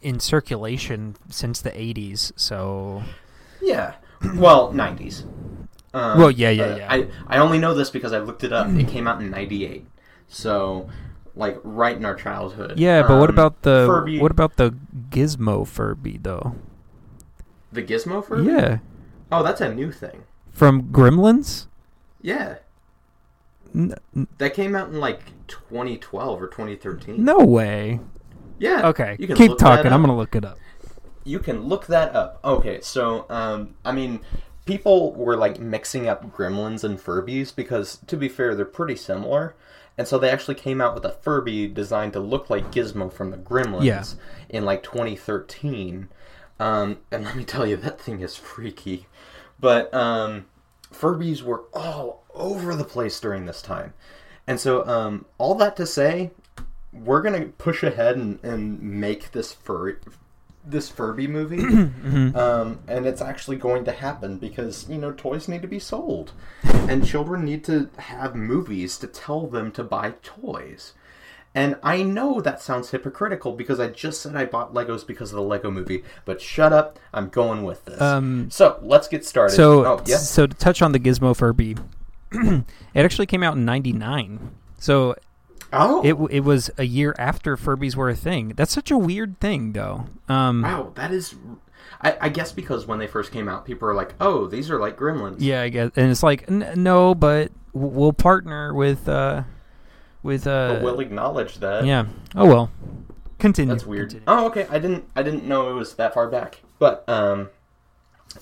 in circulation since the 80s, so. yeah. Well, nineties. Um, Well, yeah, yeah, yeah. I I only know this because I looked it up. It came out in '98, so like right in our childhood. Yeah, but what Um, about the Furby? what about the Gizmo Furby though? the Gizmo Furby? Yeah, Oh, that's a new thing. from Gremlins. Yeah, N- that came out in like 2012 or 2013. no way. Yeah. Okay, You can keep talking. I'm gonna look it up. you can look that up. Okay, so um, I mean, people were like mixing up Gremlins and Furbies because, to be fair, they're pretty similar, and so they actually came out with a Furby designed to look like Gizmo from the Gremlins Yeah. in like 2013. Um, and let me tell you, that thing is freaky. But um, Furbies were all over the place during this time, and so um, all that to say, we're gonna push ahead and, and make this fur this Furby movie, um, and it's actually going to happen because you know toys need to be sold, and children need to have movies to tell them to buy toys. And I know that sounds hypocritical because I just said I bought Legos because of the Lego movie, but shut up, I'm going with this. Um, so let's get started. So, oh yeah, so to touch on the Gizmo Furby, it actually came out in '99. So oh it it was a year after Furbies were a thing. That's such a weird thing, though. Um, wow, that is. I, I guess because when they first came out, people are like, "Oh, these are like Gremlins." Yeah, I guess, and it's like n- no, but we'll partner with uh, with uh, but we'll acknowledge that. yeah. Oh well, continue. That's weird. Continue. Oh, okay. I didn't. I didn't know it was that far back. But um,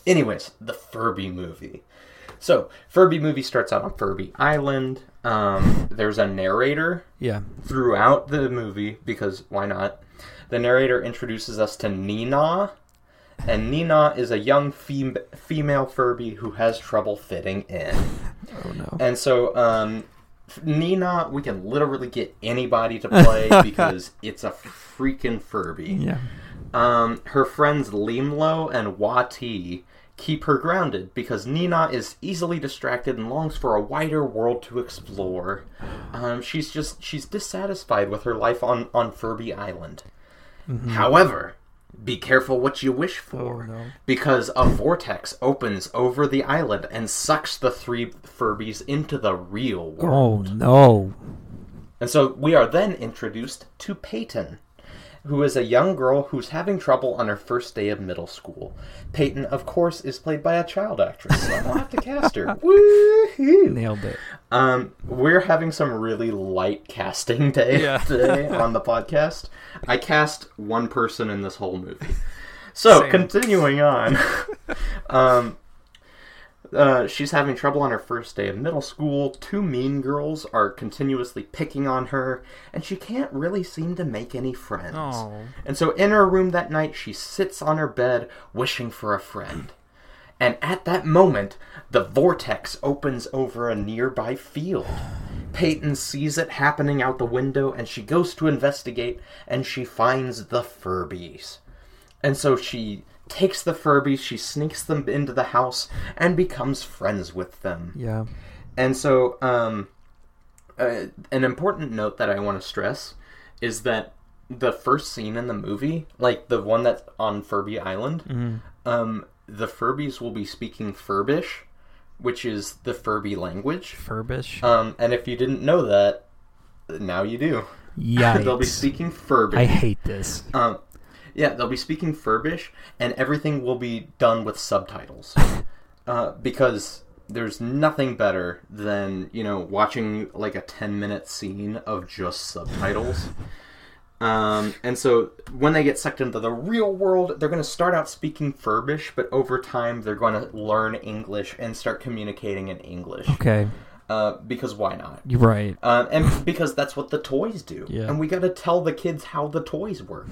anyways, the Furby movie. So Furby movie starts out on Furby Island. Um, there's a narrator Yeah, throughout the movie because why not? The narrator introduces us to Nina, and Nina is a young fem- female Furby who has trouble fitting in. oh no. And so, um, Nina, we can literally get anybody to play because it's a freaking Furby. Yeah, Um, her friends Limlo and Wati keep her grounded because Nina is easily distracted and longs for a wider world to explore. Um, she's just she's dissatisfied with her life on on Furby Island. However, be careful what you wish for Oh, no. because a vortex opens over the island and sucks the three Furbies into the real world. Oh no. And so we are then introduced to Peyton, who is a young girl who's having trouble on her first day of middle school. Peyton, of course, is played by a child actress, so I don't have to cast her. Woohoo! Nailed it. Um, we're having some really light casting day Yeah. today on the podcast. I cast one person in this whole movie. So Same. continuing on, um, uh, she's having trouble on her first day of middle school. Two mean girls are continuously picking on her, and she can't really seem to make any friends. Oh. And so in her room that night, she sits on her bed wishing for a friend. And at that moment, the vortex opens over a nearby field. Peyton sees it happening out the window and she goes to investigate and she finds the Furbies. And so she takes the Furbies, she sneaks them into the house and becomes friends with them. Yeah. And so, um, uh, an important note that I want to stress is that the first scene in the movie, like the one that's on Furby Island, um, the Furbies will be speaking Furbish, which is the Furby language. Furbish. Um, and if you didn't know that, now you do. Yeah. They'll be speaking Furbish. I hate this. Um, yeah, they'll be speaking Furbish, and everything will be done with subtitles. uh, because there's nothing better than, you know, watching like a 10 minute scene of just subtitles. Um, and so when they get sucked into the real world, they're going to start out speaking Furbish, but over time they're going to learn English and start communicating in English. Okay. Uh, because why not? You're right. Um, and because that's what the toys do. Yeah. And we got to tell the kids how the toys work.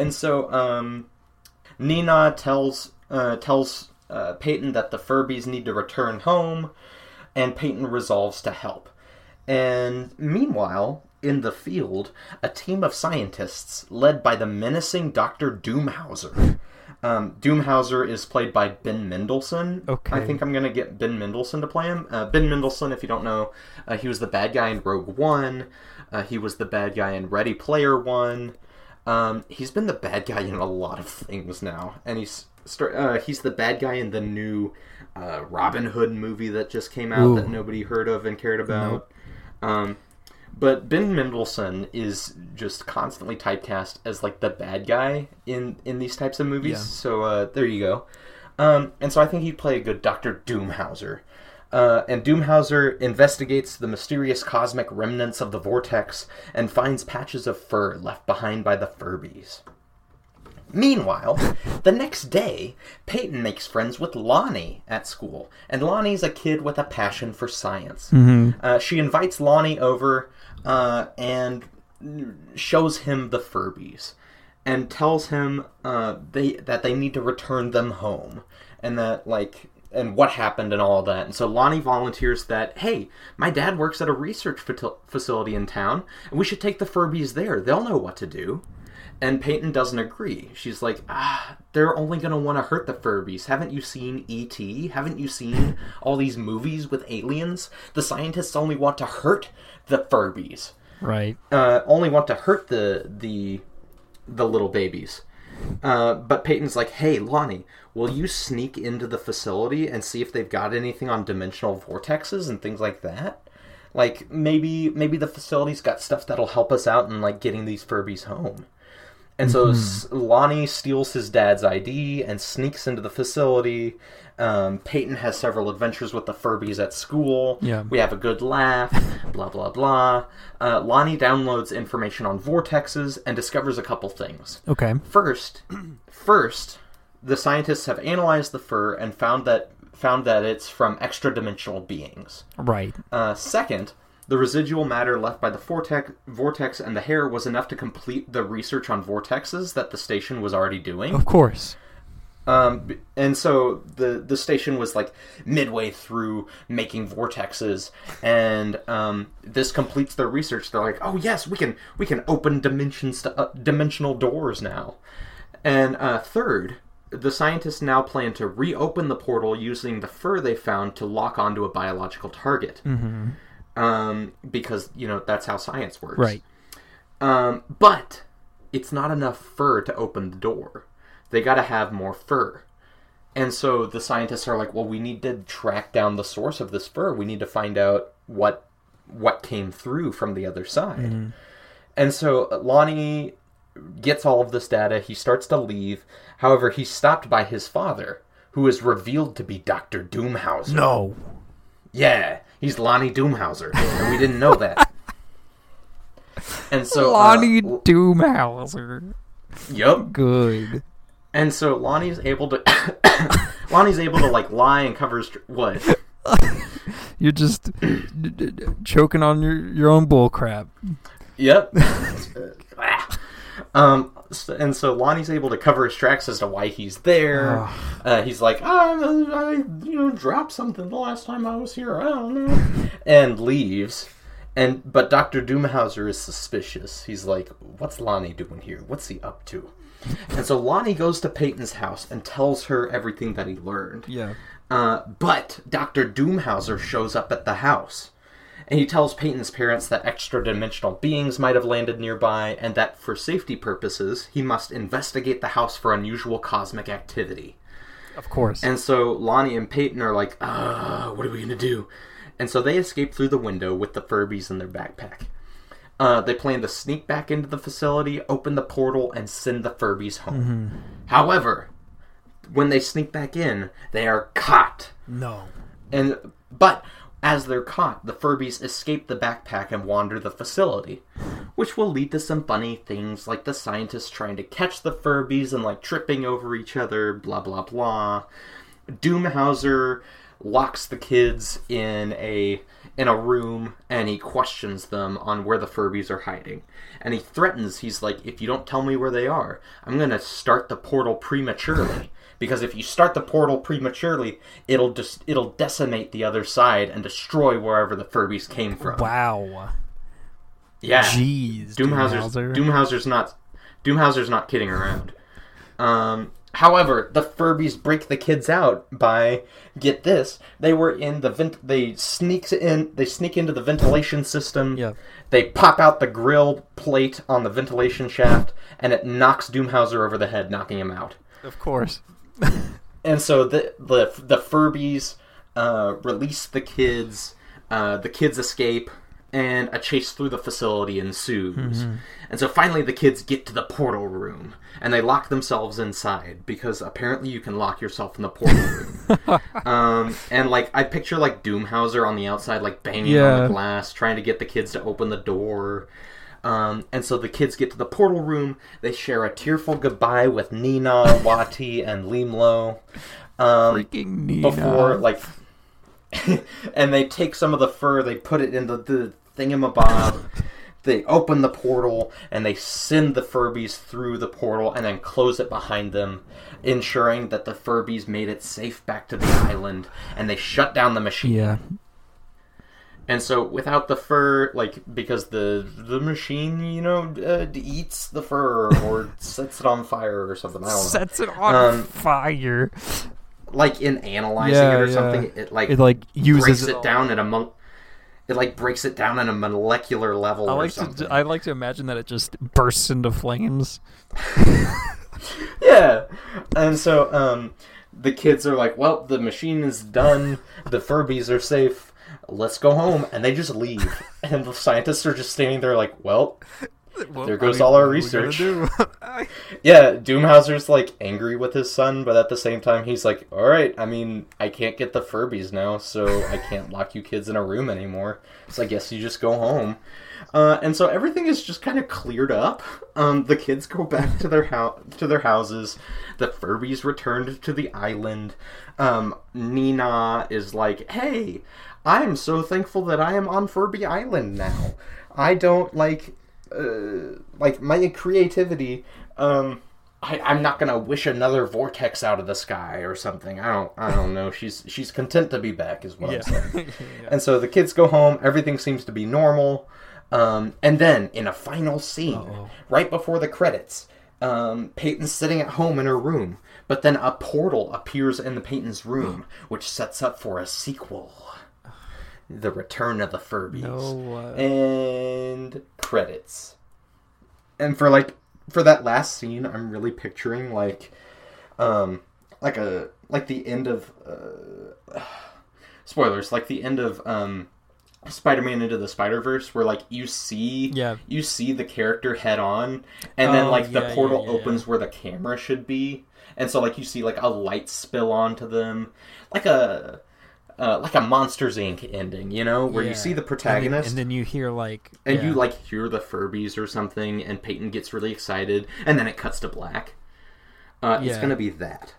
And so um, Nina tells uh, tells uh, Peyton that the Furbies need to return home, and Peyton resolves to help. And meanwhile, in the field, a team of scientists led by the menacing Dr. Doomhauser. Um, Doomhauser is played by Ben Mendelsohn. Okay. I think I'm going to get Ben Mendelsohn to play him. Uh, ben Mendelsohn, if you don't know, uh, he was the bad guy in Rogue One. Uh, he was the bad guy in Ready Player One. Um, he's been the bad guy in a lot of things now, and he's start, uh, he's the bad guy in the new uh, Robin Hood movie that just came out Ooh. that nobody heard of and cared about. Um, but Ben Mendelsohn is just constantly typecast as like the bad guy in in these types of movies. Yeah. So uh, there you go. Um, and so I think he'd play a good Doctor Doomhauser. Uh, and Doomhauser investigates the mysterious cosmic remnants of the vortex and finds patches of fur left behind by the Furbies. Meanwhile, the next day, Peyton makes friends with Lonnie at school, and Lonnie's a kid with a passion for science. Uh, she invites Lonnie over uh, and shows him the Furbies, and tells him uh, they that they need to return them home, and that like and what happened and all that. And so Lonnie volunteers that, hey, my dad works at a research facility in town, and we should take the Furbies there. They'll know what to do. And Peyton doesn't agree. She's like, ah, they're only going to want to hurt the Furbies. Haven't you seen E.T.? Haven't you seen all these movies with aliens? The scientists only want to hurt the Furbies. Right. Uh, only want to hurt the the the little babies. Uh, but Peyton's like, hey, Lonnie, will you sneak into the facility and see if they've got anything on dimensional vortexes and things like that? Like maybe maybe the facility's got stuff that'll help us out in like getting these Furbies home. And so S Lonnie steals his dad's ID and sneaks into the facility. Um, Peyton has several adventures with the Furbies at school. Yeah. We have a good laugh, blah, blah, blah. Uh, Lonnie downloads information on vortexes and discovers a couple things. Okay. First, first, the scientists have analyzed the fur and found that found that it's from extra-dimensional beings. Right. Uh, second, the residual matter left by the vortex, vortex and the hair was enough to complete the research on vortexes that the station was already doing. Of course. Um, and so the the station was like midway through making vortexes, and um, this completes their research. They're like, "Oh yes, we can we can open dimensions to uh, dimensional doors now." And uh, third, the scientists now plan to reopen the portal using the fur they found to lock onto a biological target. Mm-hmm. Um, because you know that's how science works. Right. Um, but it's not enough fur to open the door. They got to have more fur. And so the scientists are like, well, we need to track down the source of this fur. We need to find out what what came through from the other side. And so Lonnie gets all of this data. He starts to leave. However, he's stopped by his father, who is revealed to be Dr. Doomhauser. No. Yeah, He's Lonnie Doomhauser, and we didn't know that. And so uh, Lonnie L- Doomhauser. Yep. Good. And so Lonnie's able to Lonnie's able to like lie and cover his what? You're just d- d- d- choking on your, your own bull crap. Yep. um, and so Lonnie's able to cover his tracks as to why he's there. Uh, he's like, oh, I, you know, dropped something the last time I was here. I don't know, and leaves. And but Doctor Doomhauser is suspicious. He's like, what's Lonnie doing here? What's he up to? And so Lonnie goes to Peyton's house and tells her everything that he learned. Yeah. Uh, but Dr. Doomhauser shows up at the house. And he tells Peyton's parents that extra dimensional beings might have landed nearby, and that for safety purposes, he must investigate the house for unusual cosmic activity. Of course. And so Lonnie and Peyton are like, uh, what are we gonna do? And so they escape through the window with the Furbies in their backpack. Uh, they plan to sneak back into the facility, open the portal, and send the Furbies home. However, when they sneak back in, they are caught. no. And but as they're caught, the Furbies escape the backpack and wander the facility, which will lead to some funny things like the scientists trying to catch the Furbies and like tripping over each other, blah blah blah. Doomhauser locks the kids in a in a room and he questions them on where the Furbies are hiding. And he threatens, he's like, if you don't tell me where they are, I'm gonna start the portal prematurely. Because if you start the portal prematurely, it'll just it'll decimate the other side and destroy wherever the Furbies came from. Wow. Yeah. Jeez. Doomhauser's Doomhauser. Doomhauser's not Doomhauser's not kidding around. Um, however, the Furbies break the kids out by get this. They were in the vent. They sneaks in. They sneak into the ventilation system. Yeah. They pop out the grill plate on the ventilation shaft, and it knocks Doomhauser over the head, knocking him out. Of course. And so the the the Furbies uh, release the kids. Uh, the kids escape, and a chase through the facility ensues. And so finally, the kids get to the portal room, and they lock themselves inside because apparently you can lock yourself in the portal room. um, and like I picture like Doomhauser on the outside, like banging on the glass, trying to get the kids to open the door. Um, and so the kids get to the portal room. They share a tearful goodbye with Nina, Wati, and Limlo. Um, Freaking Nina. before like and they take some of the fur they put it in the, the thingamabob they open the portal and they send the furbies through the portal and then close it behind them ensuring that the furbies made it safe back to the island and they shut down the machine Yeah. and so without the fur like because the the machine you know uh, eats the fur or sets it on fire or something i don't know Sets it on Um, fire. like in analyzing Yeah, it or yeah. something it like It like uses breaks it it down at a mon- it like breaks it down on a molecular level I or like something. to I like to imagine that it just bursts into flames. yeah, and so um, the kids are like, "Well, the machine is done. The Furbies are safe. Let's go home." And they just leave, and the scientists are just standing there like, "Well, There goes all our research. yeah." Doomhauser's like angry with his son, but at the same time, he's like, "All right, I mean, I can't get the Furbies now, so I can't lock you kids in a room anymore. So I guess you just go home." Uh, and so everything is just kind of cleared up. Um, the kids go back to their house to their houses. The Furbies returned to the island. Um, Nina is like, "Hey, I am so thankful that I am on Furby Island now. I don't like, uh, like my creativity. Um, I, I'm not gonna wish another vortex out of the sky or something. I don't, I don't know. She's she's content to be back, is what I'm saying. And so the kids go home. Everything seems to be normal. Um, and then in a final scene, Uh-oh. right before the credits, um, Peyton's sitting at home in her room, but then a portal appears in the Peyton's room, which sets up for a sequel. The Return of the Furbies. No, uh, And credits. And for like for that last scene, I'm really picturing like um like a like the end of uh, spoilers, like the end of um Spider-Man into the Spider-Verse where like you see Yeah. you see the character head on and then Oh, like the portal yeah, yeah. opens where the camera should be and so like you see like a light spill onto them like a uh, like a Monsters Inc. ending, you know, where Yeah. you see the protagonist and then, you hear like and yeah. you like hear the Furbies or something, and Peyton gets really excited, and then it cuts to black. Uh, It's gonna be that.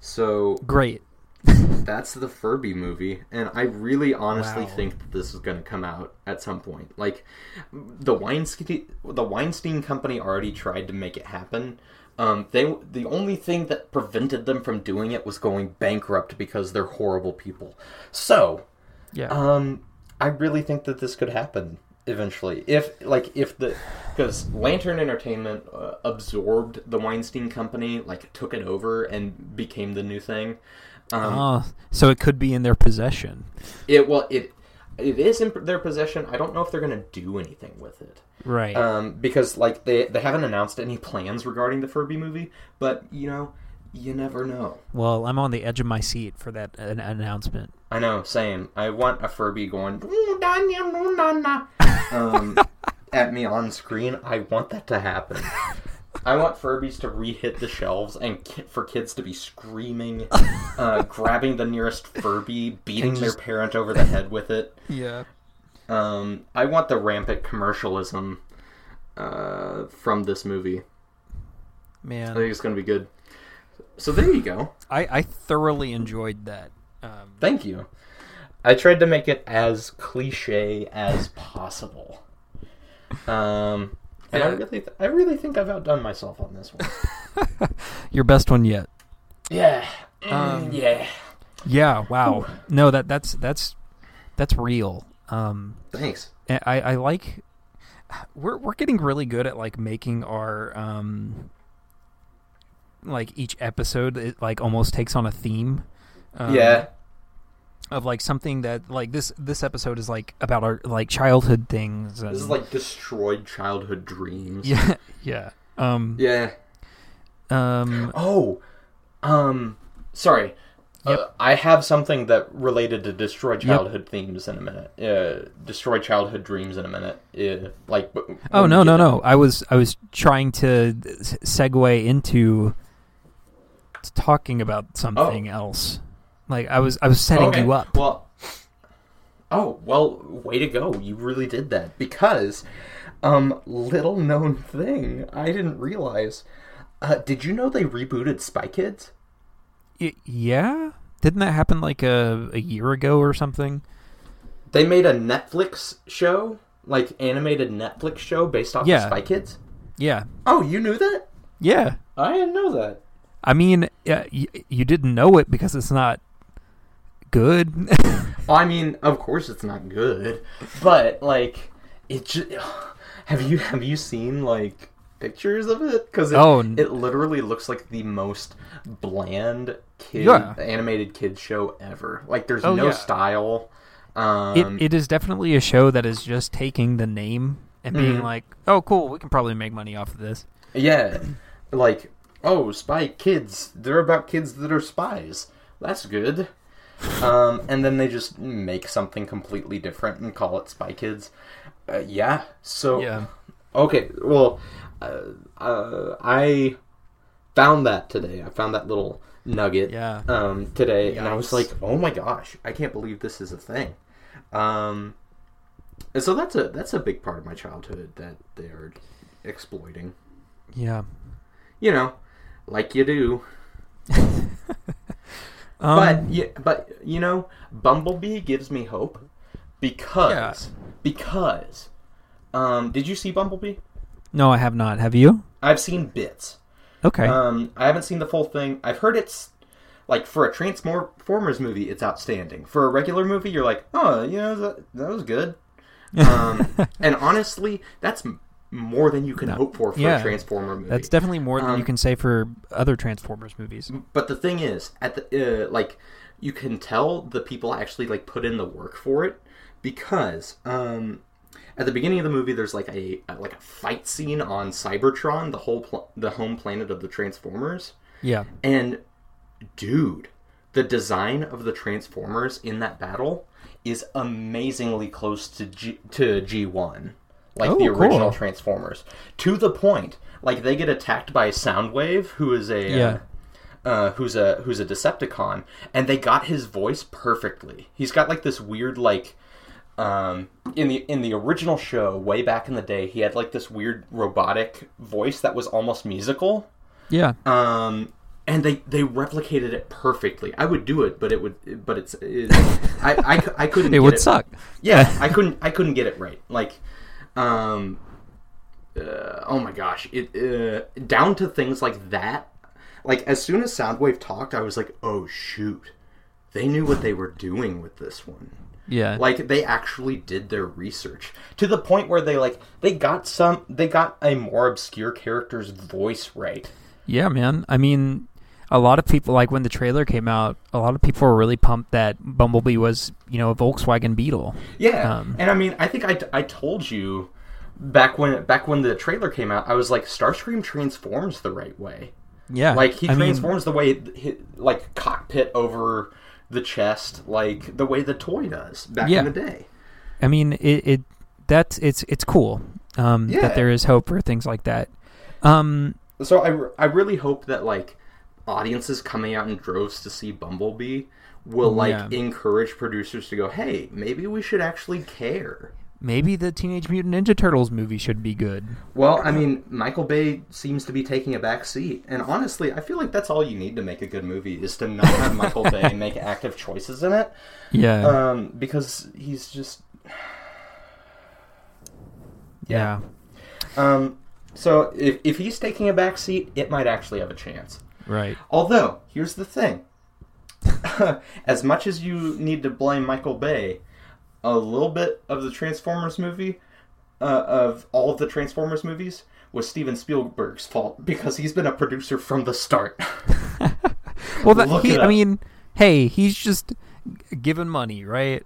So great. that's the Furby movie, and I really honestly Wow. think that this is going to come out at some point. Like the Weinstein, the Weinstein Company already tried to make it happen. Um, they the only thing that prevented them from doing it was going bankrupt because they're horrible people. So, Yeah. um, I really think that this could happen eventually. If like if the because Lantern Entertainment uh, absorbed the Weinstein Company, like took it over and became the new thing. Um, Oh, so it could be in their possession. it well it it is in their possession. I don't know if they're going to do anything with it. Right. Um, because like they they haven't announced any plans regarding the Furby movie, but you know, you never know. well, I'm on the edge of my seat for that an- announcement. I know, same. I want a Furby going "Ooh, da, nya, no, na, na," um, at me on screen. I want that to happen. I want Furbies to re-hit the shelves and ki- for kids to be screaming, uh, grabbing the nearest Furby, beating just- their parent over the head with it. Yeah. Um, I want the rampant commercialism uh, from this movie. Man, I think it's going to be good. So there you go. I, I thoroughly enjoyed that. Um, Thank you. I tried to make it as cliche as possible. Um, and I really, th- I really think I've outdone myself on this one. your best one yet. Yeah, Um, Mm, yeah. Yeah. Wow. No, that that's that's that's real. Um, Thanks. I I like. We're we're getting really good at like making our um. Like each episode, it like almost takes on a theme. Um, yeah, Of like something that like this this episode is like about our like childhood things. And, this is like destroyed childhood dreams. yeah yeah um Yeah. um Oh, um, sorry. Yep. Uh, I have something that related to destroyed childhood themes in a minute. Uh, destroyed childhood dreams in a minute. Uh, like. Oh no no no! I was I was trying to segue into talking about something else. Like I was I was setting Okay, you up. Well, oh well, way to go! You really did that because, um, little known thing I didn't realize. Uh, did you know they rebooted Spy Kids? Y- yeah, didn't that happen like a a year ago or something? They made a Netflix show, like animated Netflix show based off Yeah. of Spy Kids. Yeah, Oh, you knew that? yeah. I didn't know that. I mean, yeah, y- you didn't know it because it's not good. Well, I mean, of course it's not good, but like, it just have you have you seen like pictures of it? Because it, Oh, it literally looks like the most bland kid Yeah. animated kids show ever. Like, there's Oh, no yeah. style. Um, it it is definitely a show that is just taking the name and being Mhm. like, oh, cool, we can probably make money off of this. yeah, like oh, spy kids. They're about kids that are spies. That's good. Um, and then they just make something completely different and call it Spy Kids. Uh, yeah. So Yeah. Okay, well, uh, uh, I found that today. I found that little nugget Yeah. um, today, and I was like, "Oh my gosh, I can't believe this is a thing." Um, and so that's a that's a big part of my childhood that they're exploiting. Yeah. You know, like you do. Um, but yeah, but you know, Bumblebee gives me hope because because um, did you see Bumblebee? no, I have not. Have you? I've seen bits. Okay. Um, I haven't seen the full thing. I've heard it's like for a Transformers movie, it's outstanding. For a regular movie, you're like, oh, you know, that, that was good. Um, and honestly, that's more than you can No. hope for for Yeah. a Transformer movie. That's definitely more than you Um, can say for other Transformers movies. But the thing is, at the uh, like, you can tell the people actually like put in the work for it because um, at the beginning of the movie, there's like a, a like a fight scene on Cybertron, the whole pl- the home planet of the Transformers. Yeah. And dude, the design of the Transformers in that battle is amazingly close to G- to G1, like Oh, the original cool. Transformers, to the point like they get attacked by Soundwave, who is a Yeah. uh, who's a who's a Decepticon, and they got his voice perfectly. He's got like this weird like um, in the in the original show way back in the day, he had like this weird robotic voice that was almost musical. Yeah. Um, and they they replicated it perfectly. I would do it, but it would but it's it, I, I I couldn't. It would suck. Yeah, I couldn't I couldn't get it right. Like, um, uh, oh my gosh, it uh, down to things like that. Like as soon as Soundwave talked, I was like, oh shoot, they knew what they were doing with this one. Yeah. Like they actually did their research to the point where they like they got some they got a more obscure character's voice right. Yeah, man. I mean, a lot of people like when the trailer came out. A lot of people were really pumped that Bumblebee was, you know, a Volkswagen Beetle. Yeah, Um, and I mean, I think I, I told you back when back when the trailer came out, I was like, Starscream transforms the right way. Yeah, Like he I mean, transforms the way hi- like cockpit over the chest, like the way the toy does back Yeah. in the day. I mean, it, it that's it's it's cool um, Yeah. that there is hope for things like that. Um, So I, I really hope that like audiences coming out in droves to see Bumblebee will like Yeah. encourage producers to go, hey, maybe we should actually care. maybe the Teenage Mutant Ninja Turtles movie should be good. Well, I mean, Michael Bay seems to be taking a back seat, and honestly, I feel like that's all you need to make a good movie is to not have Michael Bay make active choices in it, Yeah, um, because he's just yeah, um. So if if he's taking a back seat, it might actually have a chance. Right. Although, here's the thing: as much as you need to blame Michael Bay, a little bit of the Transformers movie, uh, of all of the Transformers movies, was Steven Spielberg's fault because he's been a producer from the start. Well, that, he, I mean, hey, he's just given money, right?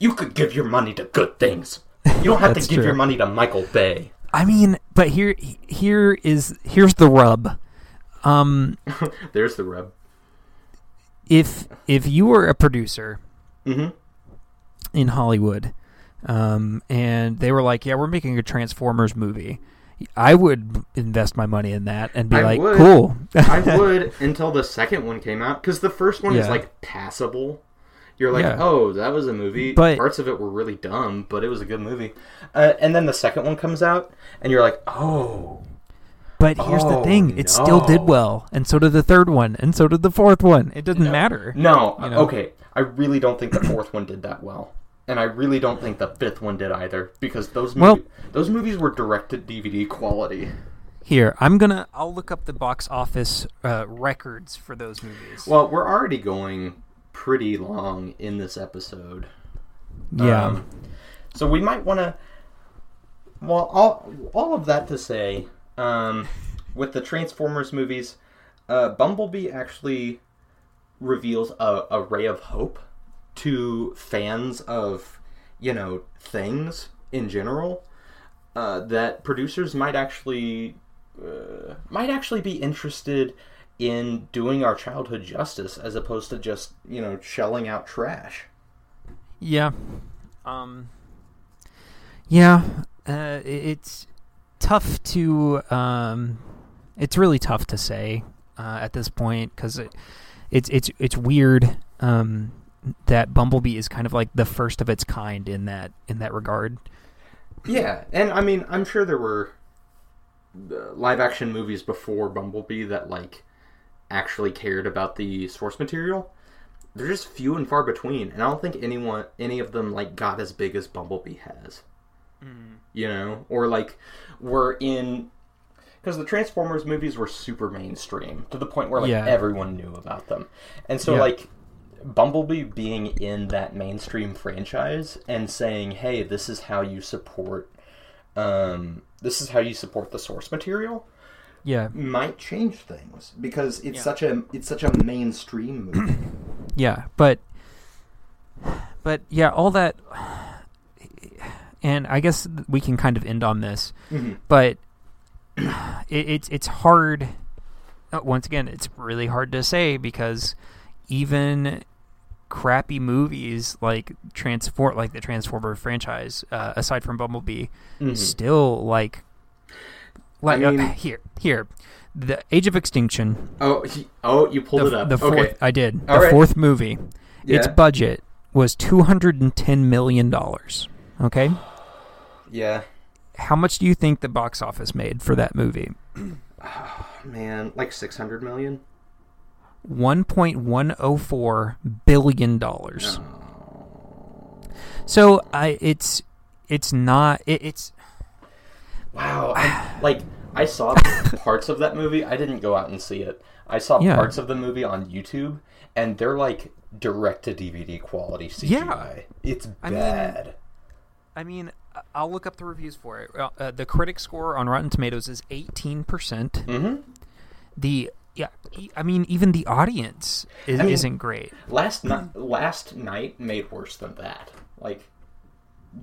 you could give your money to good things. You don't have to give true. your money to Michael Bay. I mean, but here, here is here's the rub. Um, There's the rub. if if you were a producer hmm in Hollywood, um, and they were like, "Yeah, we're making a Transformers movie," I would invest my money in that and be I like, would. "Cool." I would until the second one came out because the first one is like passable. You're like, Yeah. oh, that was a movie. But- Parts of it were really dumb, but it was a good movie. Uh, and then the second one comes out, and you're like, oh, But here's the Oh, thing: it still did well, and so did the third one, and so did the fourth one. It doesn't matter. no, You know? okay. I really don't think the fourth one did that well, and I really don't think the fifth one did either because those Well- movies, those movies were directed DVD quality. Here, I'm gonna. I'll look up the box office uh, records for those movies. Well, we're already going pretty long in this episode. yeah, Um, so we might want to. Well, all all of that to say, um, with the Transformers movies, uh, Bumblebee actually reveals a, a ray of hope to fans of you know things in general. Uh, that producers might actually uh, might actually be interested in doing our childhood justice as opposed to just you know shelling out trash. yeah, um, yeah. Uh, i- it's tough to. Um, it's really tough to say uh, at this point because it, it's it's it's weird um, that Bumblebee is kind of like the first of its kind in that in that regard. Yeah, and I mean, I'm sure there were uh, live action movies before Bumblebee that like actually cared about the source material. They're just few and far between, and I don't think anyone, any of them, like got as big as Bumblebee has. You know, or like were in because the Transformers movies were super mainstream to the point where like Yeah. everyone knew about them, and so Yeah. like Bumblebee being in that mainstream franchise and saying, "Hey, this is how you support, um, this is how you support the source material," Yeah, might change things because it's Yeah. such a it's such a mainstream movie. Yeah, but but yeah, all that and I guess we can kind of end on this, Mhm. but it, it's it's hard uh, once again, it's really hard to say because even crappy movies like Transform like the Transformer franchise uh, aside from Bumblebee Mhm. still like Like I mean- uh, here, here, the Age of Extinction. Oh, he, oh, you pulled the, it up. the fourth, okay. I did. All the right. fourth movie. Its budget was two hundred and ten million dollars. Okay, Yeah. how much do you think the box office made for that movie? Oh, Man, like 600 million? One point one oh four billion dollars. Oh. So I, it's it's not it, it's Wow. I, like, I saw parts of that movie. I didn't go out and see it. I saw Yeah. parts of the movie on YouTube, and they're like direct to DVD quality CGI. Yeah. It's I mean- bad. I mean, I- I'll look up the reviews for it. Uh, the critic score on Rotten Tomatoes is 18%. mm-hmm. The yeah, I mean, even the audience is, I mean- isn't great. Last Knight, Last Knight made worse than that. Like,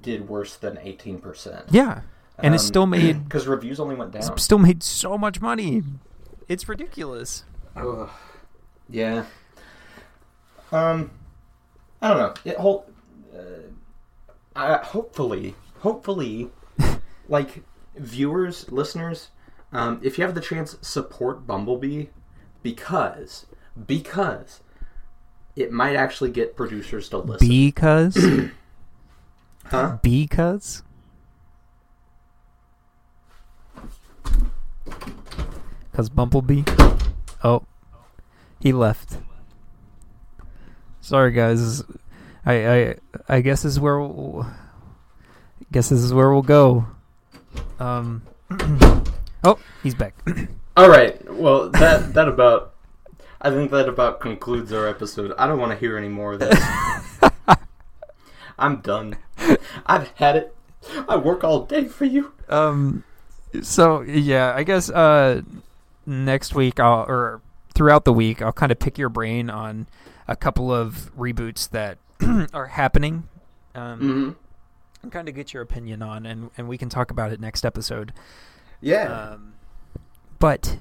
did worse than eighteen percent. Yeah, and Um, it's still made because reviews only went down. still made so much money. It's ridiculous. Ugh. Yeah. Um, I don't know. It whole. Uh, I hopefully, hopefully, like viewers, listeners, um, if you have the chance, support Bumblebee because because it might actually get producers to listen. Because huh? because because Bumblebee. Oh, he left. Sorry, guys. I I I guess this is where we'll, guess this is where we'll go. Um. oh, he's back. All right. Well, that that about. I think that about concludes our episode. I don't want to hear any more of this. I'm done. I've had it. I work all day for you. Um, so yeah, I guess uh, next week I'll or throughout the week I'll kind of pick your brain on a couple of reboots that are happening. Um, Mm-hmm. And kind of get your opinion on, and and we can talk about it next episode. Yeah. Um, but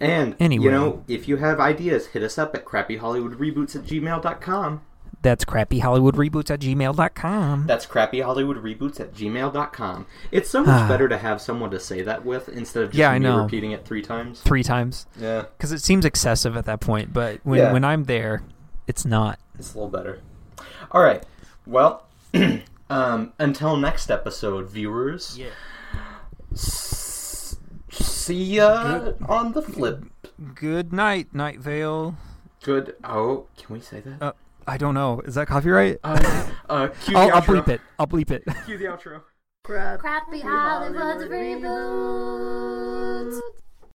and anyway. you know, if you have ideas, hit us up at crappyhollywoodreboots at gmail.com. that's crappyhollywoodreboots at gmail.com. That's crappyhollywoodreboots at gmail.com. It's so much better to have someone to say that with instead of just Yeah, I know. repeating it three times. Three times Yeah, because it seems excessive at that point, but when Yeah. when I'm there, it's not. it's a little better. All right. Well, um, until next episode, viewers. Yeah. S- see ya on the flip. Good night, Night Vale. Good. Oh, can we say that? Uh, I don't know. Is that copyright? Uh, uh, cue the I'll, I'll bleep it. I'll bleep it. Cue the outro. Crappy Hollywood reboots.